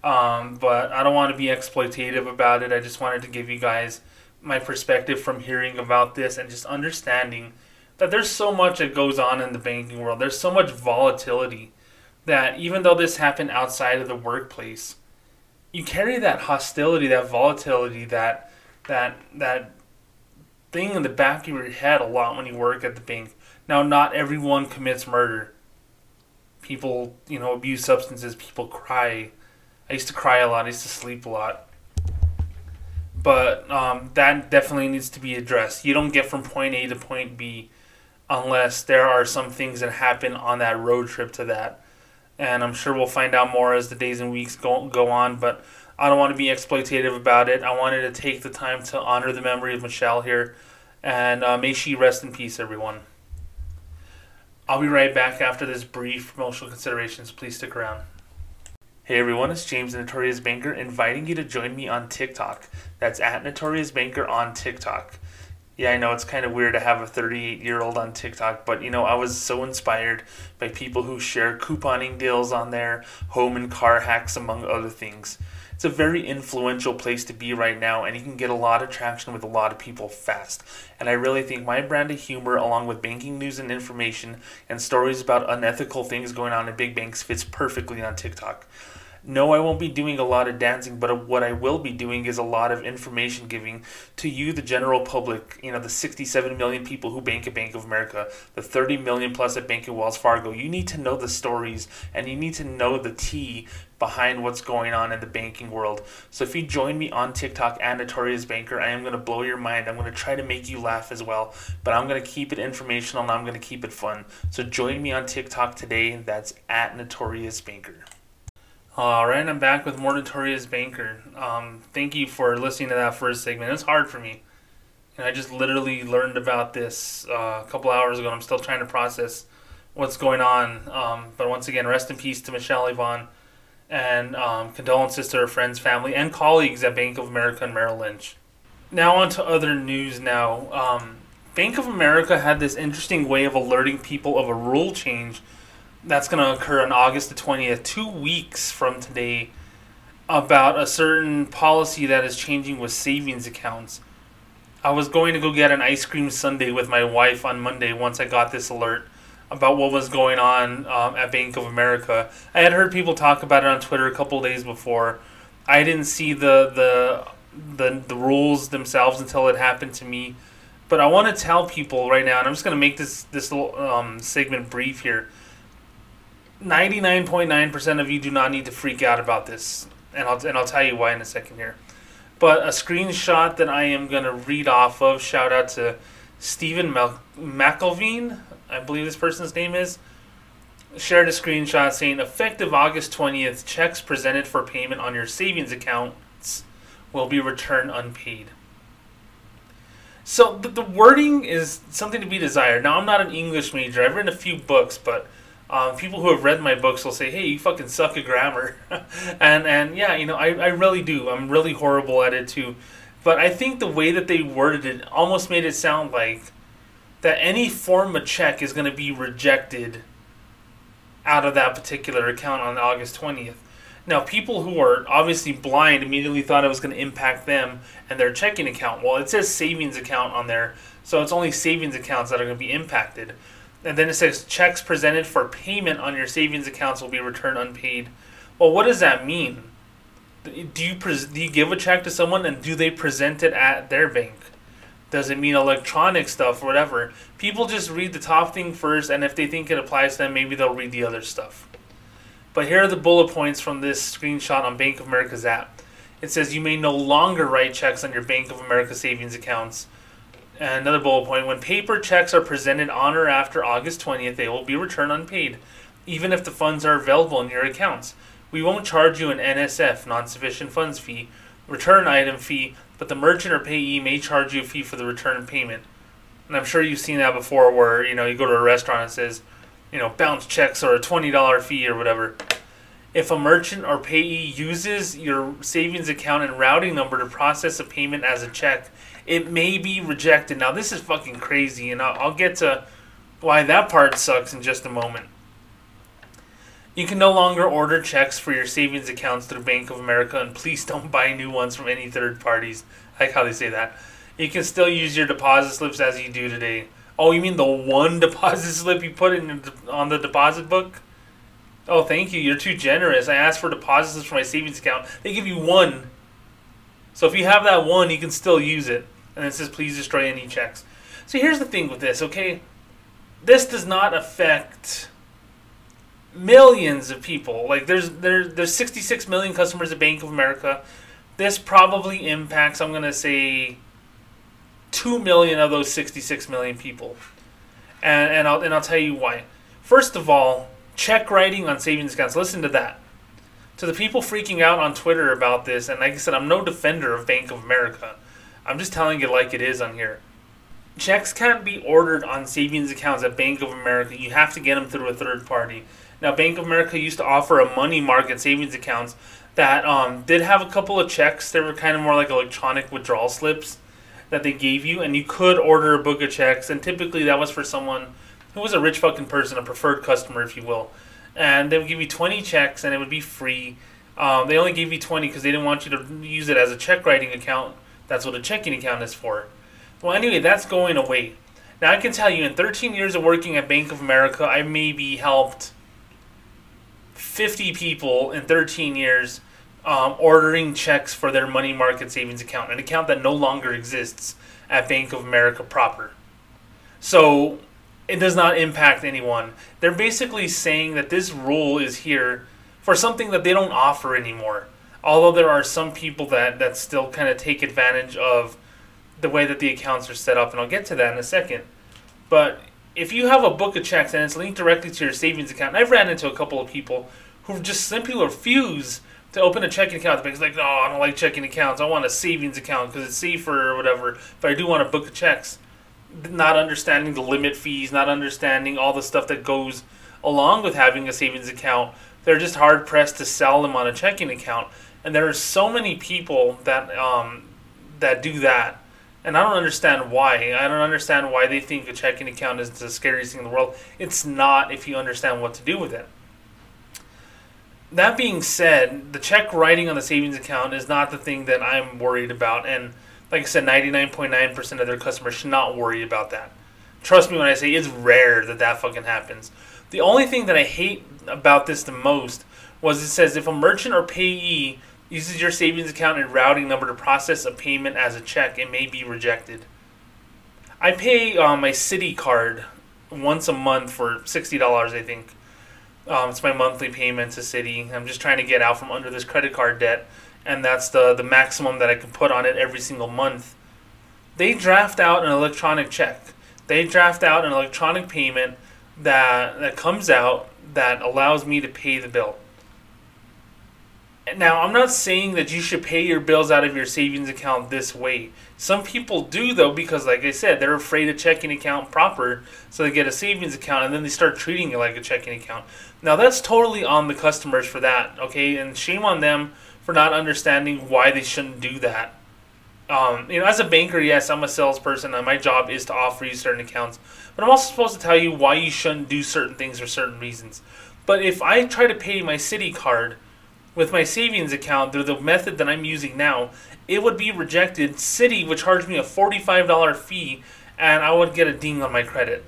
Um, but I don't want to be exploitative about it. I just wanted to give you guys my perspective from hearing about this and just understanding that there's so much that goes on in the banking world. There's so much volatility that even though this happened outside of the workplace, you carry that hostility, that volatility, that that that thing in the back of your head a lot when you work at the bank. Now, not everyone commits murder. People, you know, abuse substances. People cry. I used to cry a lot. I used to sleep a lot. But um, that definitely needs to be addressed. You don't get from point A to point B unless there are some things that happen on that road trip to that. And I'm sure we'll find out more as the days and weeks go, go on, but I don't want to be exploitative about it. I wanted to take the time to honor the memory of Michelle here, and uh, may she rest in peace, everyone. I'll be right back after this brief promotional considerations. Please stick around. Hey everyone, it's James the Notorious Banker inviting you to join me on TikTok. That's at Notorious Banker on TikTok. Yeah, I know it's kind of weird to have a 38 year old on TikTok, but you know, I was so inspired by people who share couponing deals on there, home and car hacks, among other things. It's a very influential place to be right now, and you can get a lot of traction with a lot of people fast. And I really think my brand of humor, along with banking news and information and stories about unethical things going on in big banks, fits perfectly on TikTok. No, I won't be doing a lot of dancing, but what I will be doing is a lot of information giving to you, the general public, you know, the 67 million people who bank at Bank of America, the 30 million plus at Bank of Wells Fargo. You need to know the stories and you need to know the tea behind what's going on in the banking world. So if you join me on TikTok and Notorious Banker, I am going to blow your mind. I'm going to try to make you laugh as well, but I'm going to keep it informational and I'm going to keep it fun. So join me on TikTok today. That's at Notorious Banker. All right, I'm back with more Notorious Banker. Um, thank you for listening to that first segment. It's hard for me. And I just literally learned about this uh, a couple hours ago. I'm still trying to process what's going on. Um, but once again, rest in peace to Michelle Avan and um, condolences to her friends, family, and colleagues at Bank of America and Merrill Lynch. Now, on to other news now. Um, Bank of America had this interesting way of alerting people of a rule change that's going to occur on August the 20th, two weeks from today, about a certain policy that is changing with savings accounts. I was going to go get an ice cream sundae with my wife on Monday once I got this alert about what was going on um, at Bank of America. I had heard people talk about it on Twitter a couple days before. I didn't see the the the, the rules themselves until it happened to me. But I want to tell people right now, and I'm just going to make this this little um, segment brief here. 99.9% of you do not need to freak out about this, and I'll and I'll tell you why in a second here. But a screenshot that I am going to read off of. Shout out to Stephen McElveen, I believe this person's name is. Shared a screenshot saying, effective August 20th, checks presented for payment on your savings accounts will be returned unpaid. So the, the wording is something to be desired. Now, I'm not an English major. I've written a few books, but um, people who have read my books will say, "Hey, you fucking suck at grammar," and and yeah, you know, I, I really do. I'm really horrible at it too. But I think the way that they worded it almost made it sound like that any form of check is going to be rejected out of that particular account on August 20th. Now, people who are obviously blind immediately thought it was going to impact them and their checking account. Well, it says savings account on there, so it's only savings accounts that are going to be impacted. And then it says checks presented for payment on your savings accounts will be returned unpaid. Well, what does that mean? Do you pres- do you give a check to someone and do they present it at their bank? Does it mean electronic stuff or whatever? People just read the top thing first, and if they think it applies to them, maybe they'll read the other stuff. But here are the bullet points from this screenshot on Bank of America's app. It says you may no longer write checks on your Bank of America savings accounts. Another bullet point when paper checks are presented on or after August 20th, they will be returned unpaid, even if the funds are available in your accounts. We won't charge you an NSF, non sufficient funds fee, return item fee, but the merchant or payee may charge you a fee for the return payment. And I'm sure you've seen that before where, you know, you go to a restaurant and it says, you know, bounce checks or a $20 fee or whatever. If a merchant or payee uses your savings account and routing number to process a payment as a check, it may be rejected. Now, this is fucking crazy, and I'll, I'll get to why that part sucks in just a moment. You can no longer order checks for your savings accounts through Bank of America, and please don't buy new ones from any third parties. I like how they say that. You can still use your deposit slips as you do today. Oh, you mean the one deposit slip you put in on the deposit book? Oh, thank you. You're too generous. I asked for deposits for my savings account. They give you one. So if you have that one, you can still use it. And it says, please destroy any checks. So here's the thing with this, okay? This does not affect millions of people. Like there's there, there's 66 million customers at Bank of America. This probably impacts, I'm going to say, 2 million of those 66 million people. And, and, I'll, and I'll tell you why. First of all, check writing on savings accounts. Listen to that. To the people freaking out on Twitter about this, and like I said, I'm no defender of Bank of America. I'm just telling you like it is on here. Checks can't be ordered on savings accounts at Bank of America. You have to get them through a third party. Now, Bank of America used to offer a money market savings accounts that um, did have a couple of checks. They were kind of more like electronic withdrawal slips that they gave you, and you could order a book of checks. And typically, that was for someone who was a rich fucking person, a preferred customer, if you will. And they would give you 20 checks, and it would be free. Um, they only gave you 20 because they didn't want you to use it as a check writing account. That's what a checking account is for. Well, anyway, that's going away. Now, I can tell you, in 13 years of working at Bank of America, I maybe helped 50 people in 13 years um, ordering checks for their money market savings account, an account that no longer exists at Bank of America proper. So it does not impact anyone. They're basically saying that this rule is here for something that they don't offer anymore. Although there are some people that, that still kind of take advantage of the way that the accounts are set up, and I'll get to that in a second. But if you have a book of checks and it's linked directly to your savings account, and I've ran into a couple of people who just simply refuse to open a checking account. Because like, no, I don't like checking accounts. I want a savings account because it's safer or whatever. But I do want a book of checks. Not understanding the limit fees, not understanding all the stuff that goes along with having a savings account. They're just hard pressed to sell them on a checking account. And there are so many people that um, that do that and I don't understand why. I don't understand why they think a checking account is the scariest thing in the world. It's not if you understand what to do with it. That being said, the check writing on the savings account is not the thing that I'm worried about. And like I said, 99.9% of their customers should not worry about that. Trust me when I say it's rare that that fucking happens. The only thing that I hate about this the most was it says if a merchant or payee uses your savings account and routing number to process a payment as a check, it may be rejected. I pay uh, my Citi card once a month for sixty dollars, I think. Um, it's my monthly payment to Citi. I'm just trying to get out from under this credit card debt, and that's the the maximum that I can put on it every single month. They draft out an electronic check. They draft out an electronic payment that that comes out that allows me to pay the bill. Now, I'm not saying that you should pay your bills out of your savings account this way. Some people do though because like I said, they're afraid of checking account proper, so they get a savings account and then they start treating it like a checking account. Now, that's totally on the customers for that, okay? And shame on them for not understanding why they shouldn't do that. Um, you know, as a banker, yes, I'm a salesperson, and my job is to offer you certain accounts. But I'm also supposed to tell you why you shouldn't do certain things for certain reasons. But if I try to pay my Citi card with my savings account through the method that I'm using now, it would be rejected. Citi would charge me a $45 fee, and I would get a ding on my credit.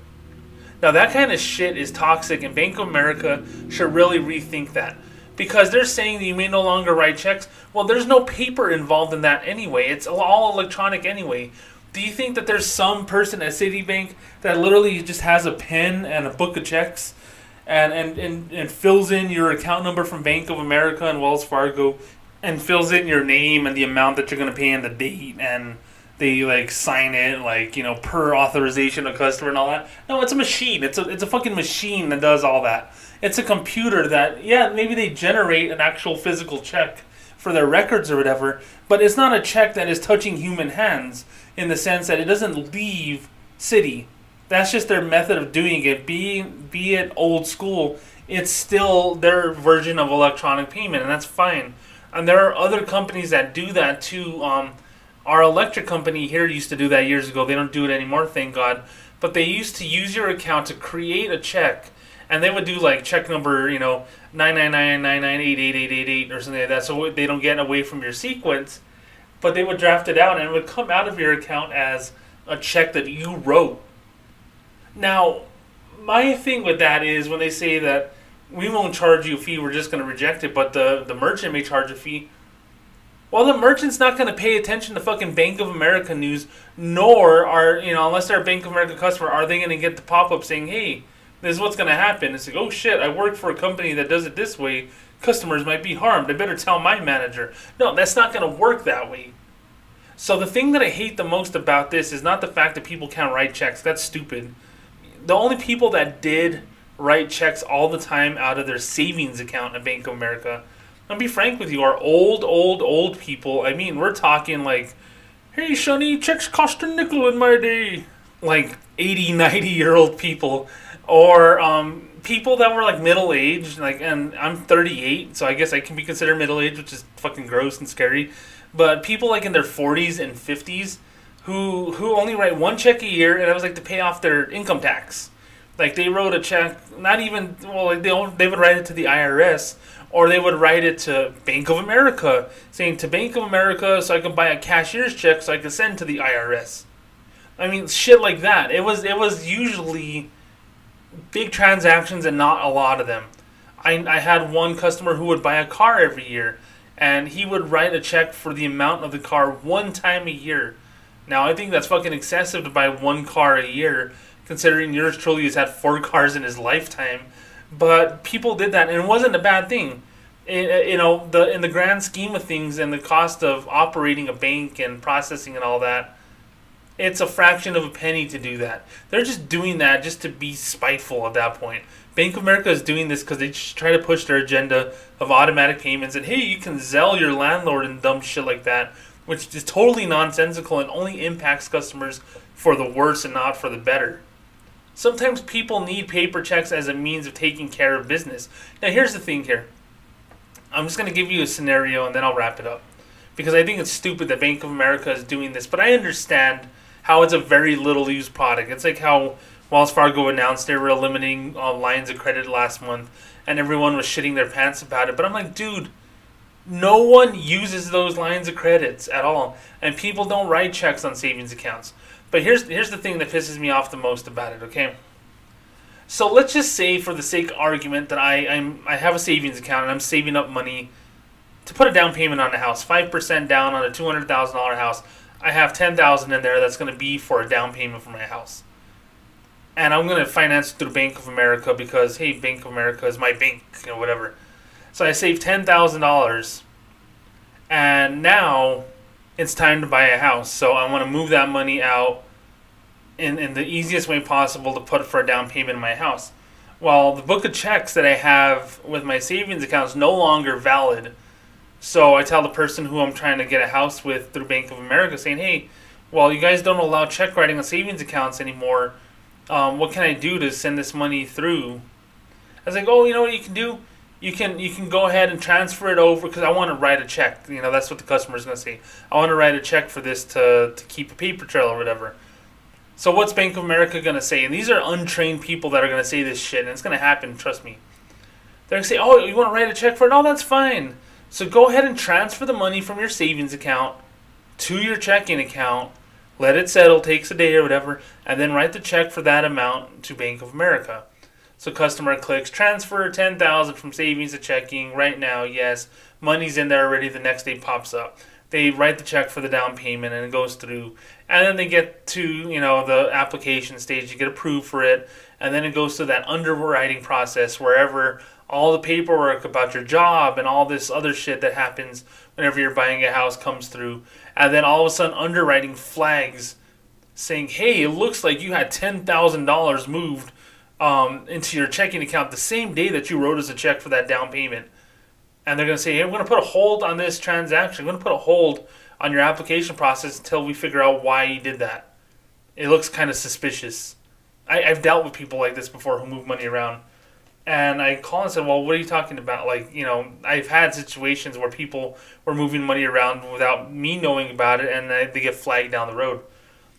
Now, that kind of shit is toxic, and Bank of America should really rethink that. Because they're saying that you may no longer write checks. Well, there's no paper involved in that anyway. It's all electronic anyway. Do you think that there's some person at Citibank that literally just has a pen and a book of checks and, and, and, and fills in your account number from Bank of America and Wells Fargo and fills in your name and the amount that you're going to pay and the date and they like sign it like you know per authorization of customer and all that no it's a machine it's a it's a fucking machine that does all that it's a computer that yeah maybe they generate an actual physical check for their records or whatever but it's not a check that is touching human hands in the sense that it doesn't leave Citi that's just their method of doing it be be it old school it's still their version of electronic payment and that's fine and there are other companies that do that too um, our electric company here used to do that years ago. They don't do it anymore, thank God. But they used to use your account to create a check, and they would do like check number, you know, nine nine nine nine nine eight eight eight eight eight or something like that, so they don't get away from your sequence. But they would draft it out, and it would come out of your account as a check that you wrote. Now, my thing with that is when they say that we won't charge you a fee, we're just going to reject it, but the the merchant may charge a fee well, the merchant's not going to pay attention to fucking Bank of America news, nor are, you know, unless they're a Bank of America customer, are they going to get the pop up saying, hey, this is what's going to happen. It's like, oh shit, I work for a company that does it this way. Customers might be harmed. I better tell my manager. No, that's not going to work that way. So the thing that I hate the most about this is not the fact that people can't write checks. That's stupid. The only people that did write checks all the time out of their savings account at Bank of America I'll be frank with you, are old, old, old people, I mean, we're talking like, hey, sonny, checks cost a nickel in my day. Like 80, 90 year old people. Or um, people that were like middle aged, like, and I'm 38, so I guess I can be considered middle aged, which is fucking gross and scary. But people like in their 40s and 50s who who only write one check a year, and that was like to pay off their income tax. Like they wrote a check, not even well, they they would write it to the IRS or they would write it to Bank of America, saying to Bank of America so I can buy a cashier's check so I can send to the IRS. I mean, shit like that. It was it was usually big transactions and not a lot of them. I, I had one customer who would buy a car every year, and he would write a check for the amount of the car one time a year. Now, I think that's fucking excessive to buy one car a year, considering yours truly has had four cars in his lifetime. But people did that, and it wasn't a bad thing. It, you know, the in the grand scheme of things, and the cost of operating a bank and processing and all that, it's a fraction of a penny to do that. They're just doing that just to be spiteful at that point. Bank of America is doing this because they just try to push their agenda of automatic payments and hey, you can Zelle your landlord and dumb shit like that, which is totally nonsensical and only impacts customers for the worse and not for the better. Sometimes people need paper checks as a means of taking care of business. Now, here's the thing here. I'm just going to give you a scenario and then I'll wrap it up. Because I think it's stupid that Bank of America is doing this, but I understand how it's a very little used product. It's like how Wells Fargo announced they were eliminating uh, lines of credit last month and everyone was shitting their pants about it. But I'm like, dude, no one uses those lines of credits at all. And people don't write checks on savings accounts. But here's here's the thing that pisses me off the most about it. Okay. So let's just say, for the sake of argument, that I I'm, I have a savings account and I'm saving up money to put a down payment on a house, five percent down on a two hundred thousand dollar house. I have ten thousand in there that's going to be for a down payment for my house, and I'm going to finance through Bank of America because hey, Bank of America is my bank, you know, whatever. So I saved ten thousand dollars, and now it's time to buy a house. So I want to move that money out in, in the easiest way possible to put for a down payment in my house. Well, the book of checks that I have with my savings account is no longer valid. So I tell the person who I'm trying to get a house with through Bank of America, saying, "Hey, well, you guys don't allow check writing on savings accounts anymore. Um, what can I do to send this money through?" I was like, "Oh, you know what you can do? You can you can go ahead and transfer it over because I want to write a check. You know, that's what the customer is going to say. I want to write a check for this to to keep a paper trail or whatever." So what's Bank of America going to say? And these are untrained people that are going to say this shit, and it's going to happen. Trust me. They're going to say, "Oh, you want to write a check for it? Oh, that's fine." So go ahead and transfer the money from your savings account to your checking account. Let it settle, takes a day or whatever, and then write the check for that amount to Bank of America. So customer clicks transfer ten thousand from savings to checking right now. Yes, money's in there already. The next day pops up. They write the check for the down payment and it goes through, and then they get to you know the application stage. You get approved for it, and then it goes to that underwriting process wherever all the paperwork about your job and all this other shit that happens whenever you're buying a house comes through. And then all of a sudden, underwriting flags saying, hey, it looks like you had $10,000 moved um, into your checking account the same day that you wrote us a check for that down payment. And they're going to say, hey, we're going to put a hold on this transaction. We're going to put a hold on your application process until we figure out why you did that. It looks kind of suspicious. I, I've dealt with people like this before who move money around and I called and said, "Well, what are you talking about? Like, you know, I've had situations where people were moving money around without me knowing about it, and they get flagged down the road.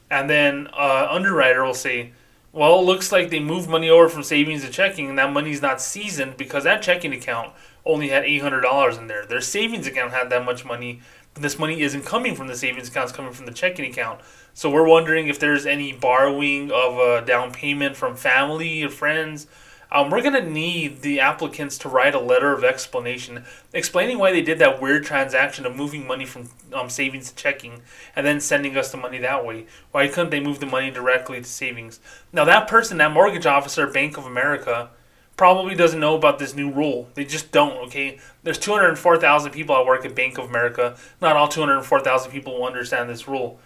And then uh, underwriter will say, "Well, it looks like they moved money over from savings to checking, and that money's not seasoned because that checking account only had eight hundred dollars in there. Their savings account had that much money, but this money isn't coming from the savings account; it's coming from the checking account. So we're wondering if there's any borrowing of a down payment from family or friends." Um, we're going to need the applicants to write a letter of explanation explaining why they did that weird transaction of moving money from um, savings to checking and then sending us the money that way. Why couldn't they move the money directly to savings? Now, that person, that mortgage officer, Bank of America, probably doesn't know about this new rule. They just don't, okay? There's 204,000 people that work at Bank of America. Not all 204,000 people will understand this rule.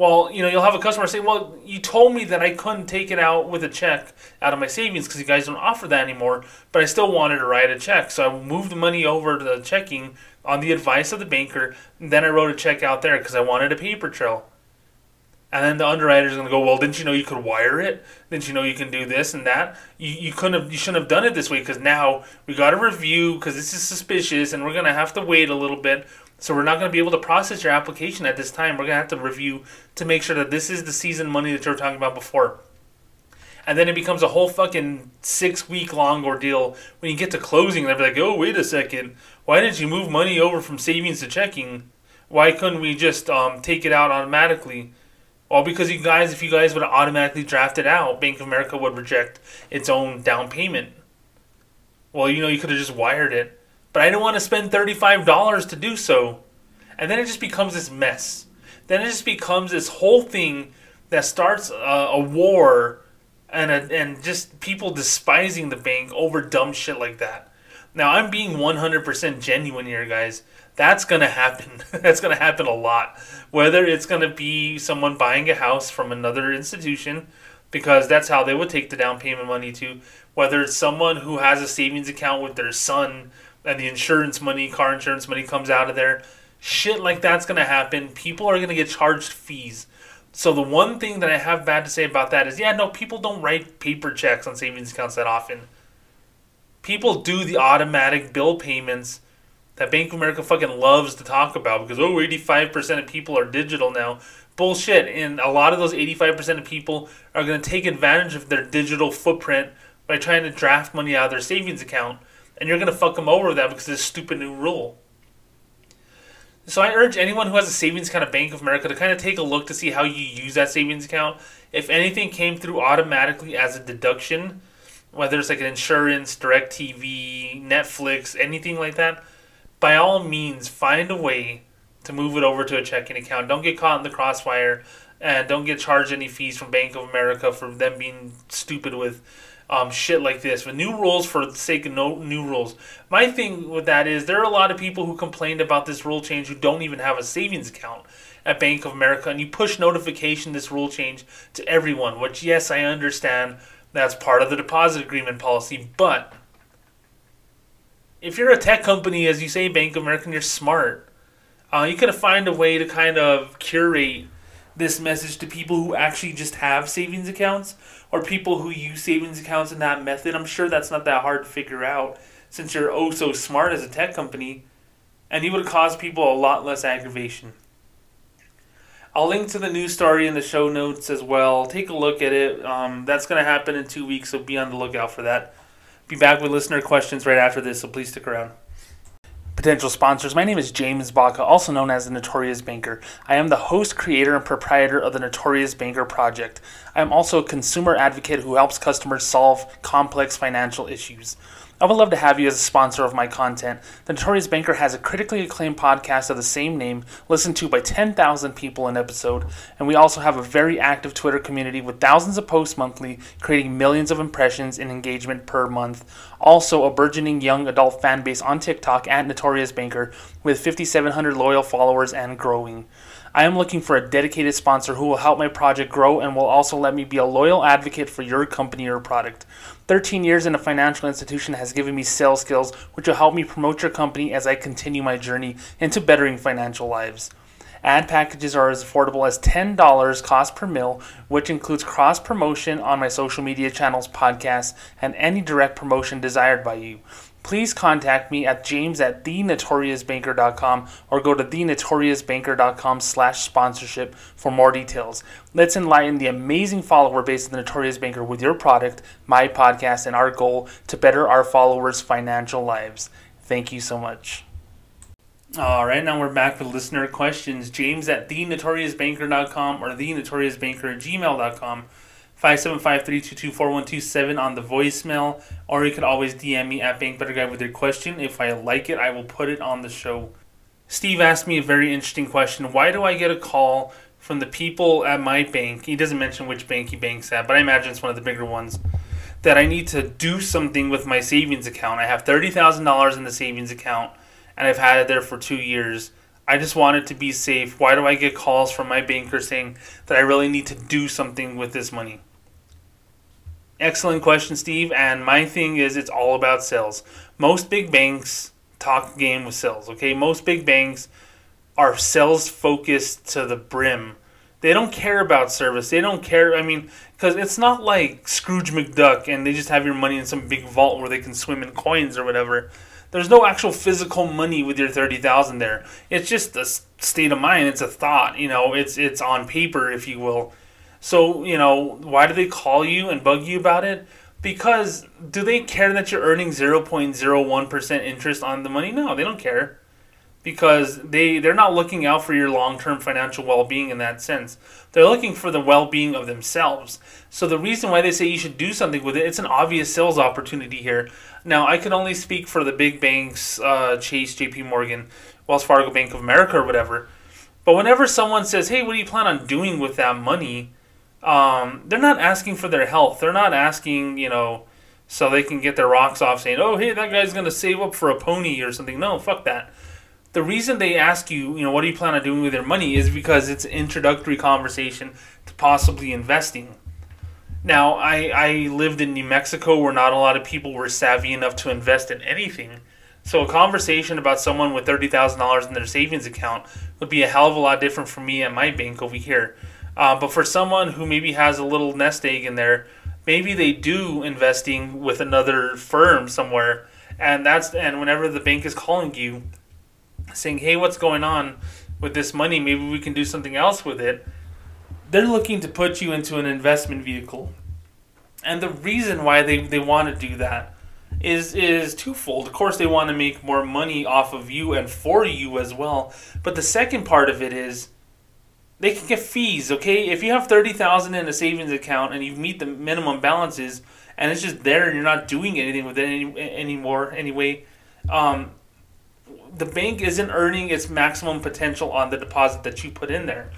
Well, you know, you'll have a customer say, "Well, you told me that I couldn't take it out with a check out of my savings because you guys don't offer that anymore, but I still wanted to write a check, so I moved the money over to the checking on the advice of the banker. Then I wrote a check out there because I wanted a paper trail." And then the underwriter's going to go, "Well, didn't you know you could wire it? Didn't you know you can do this and that? You, you couldn't have, you shouldn't have done it this way because now we got to review because this is suspicious, and we're going to have to wait a little bit." So we're not going to be able to process your application at this time. We're going to have to review to make sure that this is the season money that you were talking about before. And then it becomes a whole fucking six week long ordeal when you get to closing. They're like, oh, wait a second. Why did you move money over from savings to checking? Why couldn't we just um, take it out automatically? Well, because you guys, if you guys would have automatically drafted out, Bank of America would reject its own down payment. Well, you know, you could have just wired it but I don't want to spend $35 to do so. And then it just becomes this mess. Then it just becomes this whole thing that starts a, a war and, a, and just people despising the bank over dumb shit like that. Now, I'm being 100% genuine here, guys. That's going to happen. That's going to happen a lot. Whether it's going to be someone buying a house from another institution, because that's how they would take the down payment money to, whether it's someone who has a savings account with their son and the insurance money, car insurance money comes out of there. Shit like that's to happen. People are to get charged fees. So the one thing that I have bad to say about that is, yeah, no, people don't write paper checks on savings accounts that often. People do the automatic bill payments that Bank of America fucking loves to talk about because oh, 85% of people are digital now. Bullshit. And a lot of those 85% of people are going to take advantage of their digital footprint by trying to draft money out of their savings account and you're gonna fuck them over with that because of this stupid new rule. So I urge anyone who has a savings account at Bank of America to kind of take a look to see how you use that savings account. If anything came through automatically as a deduction, whether it's like an insurance, DirecTV, Netflix, anything like that, by all means find a way to move it over to a checking account. Don't get caught in the crossfire and don't get charged any fees from Bank of America for them being stupid with um, shit like this. With new rules for the sake of no new rules. My thing with that is there are a lot of people who complained about this rule change who don't even have a savings account at Bank of America, and you push notification this rule change to everyone. Which yes, I understand that's part of the deposit agreement policy, but if you're a tech company, as you say, Bank of America, and you're smart, uh, you could find a way to kind of curate this message to people who actually just have savings accounts or people who use savings accounts in that method. I'm sure that's not that hard to figure out since you're oh so smart as a tech company, and you would cause people a lot less aggravation. I'll link to the news story in the show notes as well. Take a look at it. Um, that's going to happen in two weeks, so be on the lookout for that. Be back with listener questions right after this, so please stick around. Potential sponsors. My name is James Baca, also known as the Notorious Banker. I am the host, creator, and proprietor of the Notorious Banker Project. I am also a consumer advocate who helps customers solve complex financial issues. I would love to have you as a sponsor of my content. The Notorious Banker has a critically acclaimed podcast of the same name, listened to by 10,000 people an episode, and we also have a very active Twitter community with thousands of posts monthly, creating millions of impressions and engagement per month. Also, a burgeoning young adult fan base on TikTok at Notorious Banker with 5,700 loyal followers and growing. I am looking for a dedicated sponsor who will help my project grow and will also let me be a loyal advocate for your company or product. 13 years in a financial institution has given me sales skills which will help me promote your company as I continue my journey into bettering financial lives. Ad packages are as affordable as $10 cost per mil, which includes cross promotion on my social media channels, podcasts, and any direct promotion desired by you please contact me at james at thenotoriousbanker.com or go to thenotoriousbanker.com slash sponsorship for more details. Let's enlighten the amazing follower base of the Notorious Banker with your product, my podcast, and our goal to better our followers' financial lives. Thank you so much. All right, now we're back with listener questions. James at thenotoriousbanker.com or thenotoriousbanker at gmail.com. 575-322-4127 on the voicemail, or you could always DM me at Bank Better Guy with your question. If I like it, I will put it on the show. Steve asked me a very interesting question. Why do I get a call from the people at my bank? He doesn't mention which bank he banks at, but I imagine it's one of the bigger ones. That I need to do something with my savings account. I have $30,000 in the savings account, and I've had it there for two years I just want it to be safe. Why do I get calls from my banker saying that I really need to do something with this money? Excellent question, Steve. And my thing is, it's all about sales. Most big banks talk game with sales. Okay, most big banks are sales focused to the brim. They don't care about service. They don't care. I mean, because it's not like Scrooge McDuck and they just have your money in some big vault where they can swim in coins or whatever. There's no actual physical money with your thirty thousand there. It's just a state of mind. It's a thought. You know, it's it's on paper, if you will. So, you know, why do they call you and bug you about it? Because do they care that you're earning 0.01% interest on the money? No, they don't care. Because they, they're not looking out for your long term financial well being in that sense. They're looking for the well being of themselves. So the reason why they say you should do something with it, it's an obvious sales opportunity here. Now, I can only speak for the big banks, uh, Chase, JP Morgan, Wells Fargo, Bank of America, or whatever. But whenever someone says, hey, what do you plan on doing with that money? Um, they're not asking for their health. They're not asking, you know, so they can get their rocks off saying, oh, hey, that guy's going to save up for a pony or something. No, fuck that. The reason they ask you, you know, what do you plan on doing with your money is because it's an introductory conversation to possibly investing. Now, I, I lived in New Mexico where not a lot of people were savvy enough to invest in anything. So a conversation about someone with $30,000 in their savings account would be a hell of a lot different for me at my bank over here. Uh, but for someone who maybe has a little nest egg in there, maybe they do investing with another firm somewhere, and that's and whenever the bank is calling you, saying, "Hey, what's going on with this money? Maybe we can do something else with it." They're looking to put you into an investment vehicle, and the reason why they they want to do that is is twofold. Of course, they want to make more money off of you and for you as well. But the second part of it is they can get fees. Okay, if you have thirty thousand in a savings account and you meet the minimum balances, and it's just there and you're not doing anything with it any, anymore anyway, um, the bank isn't earning its maximum potential on the deposit that you put in there.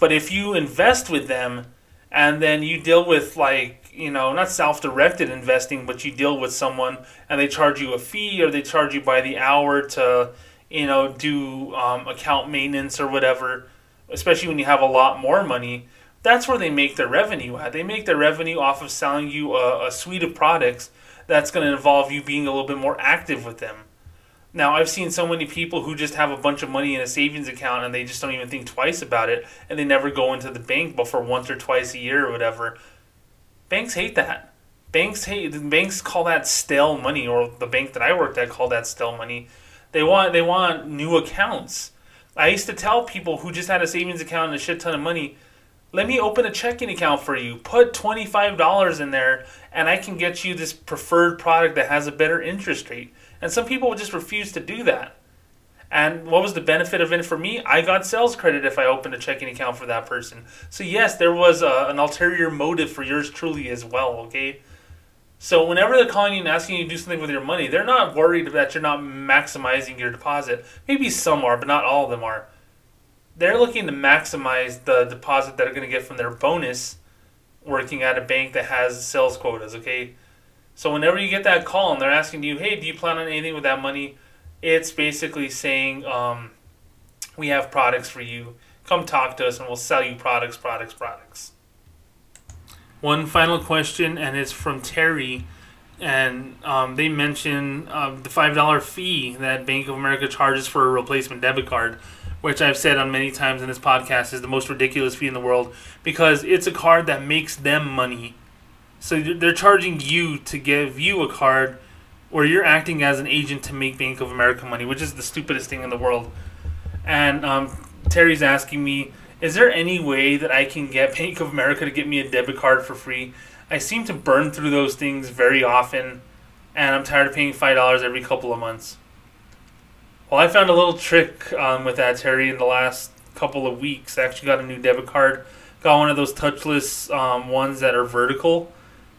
But if you invest with them and then you deal with like you know not self-directed investing but you deal with someone and they charge you a fee or they charge you by the hour to you know do um, account maintenance or whatever especially when you have a lot more money that's where they make their revenue at they make their revenue off of selling you a, a suite of products that's going to involve you being a little bit more active with them now, I've seen so many people who just have a bunch of money in a savings account and they just don't even think twice about it and they never go into the bank but for once or twice a year or whatever. Banks hate that. Banks hate banks call that stale money or the bank that I worked at called that stale money. They want they want new accounts. I used to tell people who just had a savings account and a shit ton of money, let me open a checking account for you. Put $25 in there and I can get you this preferred product that has a better interest rate and some people would just refuse to do that. And what was the benefit of it for me? I got sales credit if I opened a checking account for that person. So, yes, there was a, an ulterior motive for yours truly as well, okay? So, whenever they're calling you and asking you to do something with your money, they're not worried that you're not maximizing your deposit. Maybe some are, but not all of them are. They're looking to maximize the deposit that they're going to get from their bonus working at a bank that has sales quotas, okay? So whenever you get that call and they're asking you, hey, do you plan on anything with that money? It's basically saying, um, we have products for you. Come talk to us and we'll sell you products, products, products. One final question, and it's from Terry. And um, they mention uh, the $5 fee that Bank of America charges for a replacement debit card, which I've said on many times in this podcast is the most ridiculous fee in the world because it's a card that makes them money so they're charging you to give you a card where you're acting as an agent to make Bank of America money, which is the stupidest thing in the world. And um, Terry's asking me, is there any way that I can get Bank of America to get me a debit card for free? I seem to burn through those things very often, and I'm tired of paying $5 every couple of months. Well, I found a little trick um, with that, Terry, in the last couple of weeks. I actually got a new debit card. Got one of those touchless um, ones that are vertical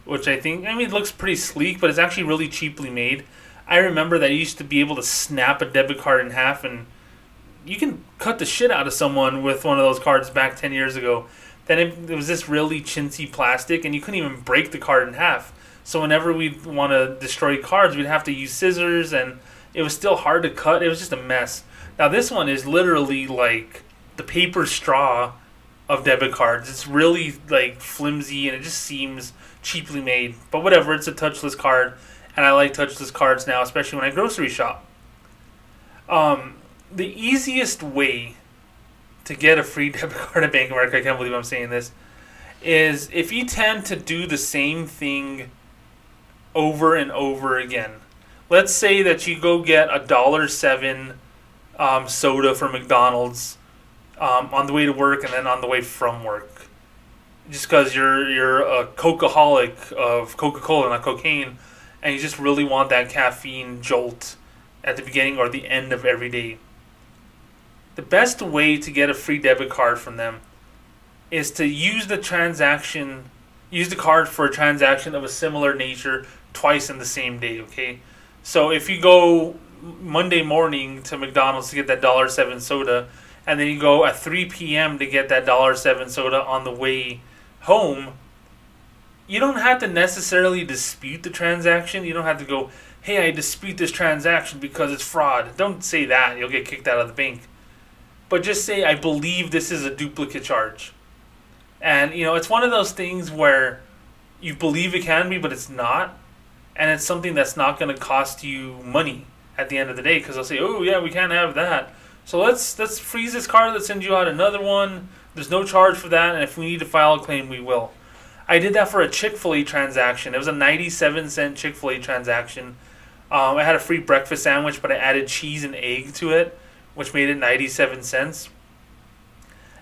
which I think, I mean, it looks pretty sleek, but it's actually really cheaply made. I remember that I used to be able to snap a debit card in half, and you can cut the shit out of someone with one of those cards back 10 years ago. Then it, it was this really chintzy plastic, and you couldn't even break the card in half. So whenever we'd want to destroy cards, we'd have to use scissors, and it was still hard to cut. It was just a mess. Now this one is literally like the paper straw of debit cards. It's really like flimsy, and it just seems cheaply made. But whatever, it's a touchless card, and I like touchless cards now, especially when I grocery shop. Um, the easiest way to get a free debit card at Bank of America, I can't believe I'm saying this, is if you tend to do the same thing over and over again. Let's say that you go get a dollar seven um, soda from McDonald's um, on the way to work and then on the way from work just because you're you're a coca-holic of Coca-Cola, not cocaine, and you just really want that caffeine jolt at the beginning or the end of every day. The best way to get a free debit card from them is to use the transaction, use the card for a transaction of a similar nature twice in the same day. Okay, so if you go Monday morning to McDonald's to get that dollar seven soda, and then you go at three p.m. to get that dollar seven soda on the way home, you don't have to necessarily dispute the transaction. You don't have to go, hey, I dispute this transaction because it's fraud. Don't say that. You'll get kicked out of the bank. But just say, I believe this is a duplicate charge. And, you know, it's one of those things where you believe it can be, but it's not. And it's something that's not going to cost you money at the end of the day because they'll say, oh, yeah, we can't have that. So let's let's freeze this card. Let's send you out another one. There's no charge for that, and if we need to file a claim, we will. I did that for a Chick Fil A transaction. It was a 97 cent Chick Fil A transaction. Um, I had a free breakfast sandwich, but I added cheese and egg to it, which made it 97 cents.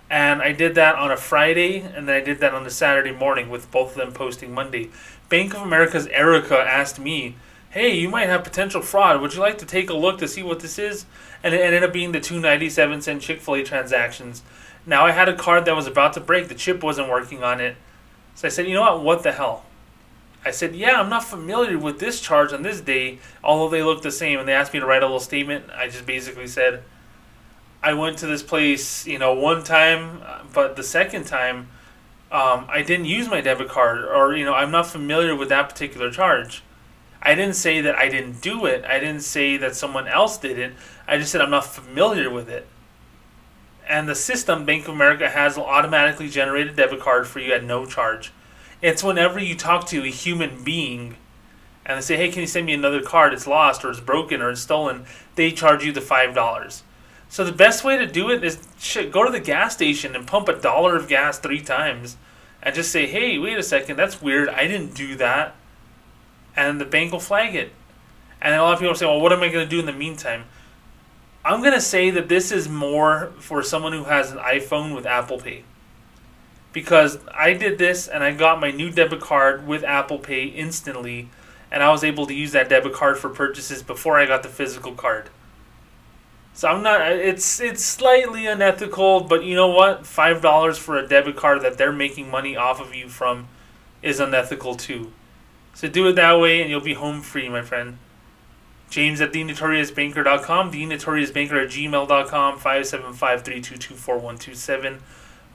And I did that on a Friday, and then I did that on a Saturday morning with both of them posting Monday. Bank of America's Erica asked me, hey, you might have potential fraud. Would you like to take a look to see what this is? And it ended up being the two ninety seven cent Chick fil A transactions. Now I had a card that was about to break. The chip wasn't working on it. So I said, you know what? What the hell? I said, yeah, I'm not familiar with this charge on this day, although they look the same. And they asked me to write a little statement. I just basically said, I went to this place, you know, one time, but the second time, um, I didn't use my debit card, or you know, I'm not familiar with that particular charge. I didn't say that I didn't do it. I didn't say that someone else did it. I just said I'm not familiar with it. And the system, Bank of America, has will automatically generate a debit card for you at no charge. It's whenever you talk to a human being and they say, hey, can you send me another card? It's lost or it's broken or it's stolen. They charge you the $5. So the best way to do it is shit, go to the gas station and pump a dollar of gas three times and just say, hey, wait a second, that's weird. I didn't do that. And the bank will flag it. And a lot of people say, well, what am I going to do in the meantime? I'm going to say that this is more for someone who has an iPhone with Apple Pay. Because I did this and I got my new debit card with Apple Pay instantly, and I was able to use that debit card for purchases before I got the physical card. So I'm not. It's it's slightly unethical, but you know what? Five dollars for a debit card that they're making money off of you from is unethical too. So do it that way, and you'll be home free, my friend. James at thenotoriousbanker.com, thenotoriousbanker at gmail.com, 575-322-4127.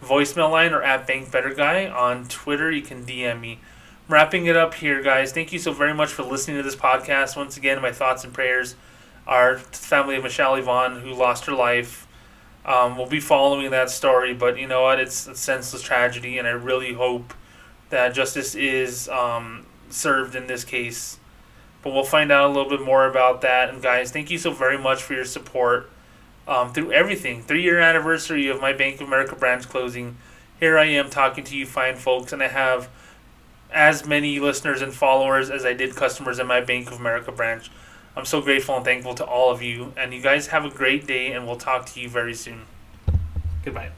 Voicemail line or at BankBetterGuy. On Twitter, you can DM me. wrapping it up here, guys. Thank you so very much for listening to this podcast. Once again, my thoughts and prayers our family of Michelle Avan, who lost her life. Um, we'll be following that story, but you know what? It's a senseless tragedy, and I really hope that justice is um, served in this case. But we'll find out a little bit more about that. And guys, thank you so very much for your support um, through everything. Three year anniversary of my Bank of America branch closing. Here I am talking to you fine folks, and I have as many listeners and followers as I did customers in my Bank of America branch. I'm so grateful and thankful to all of you. And you guys have a great day, and we'll talk to you very soon. Goodbye.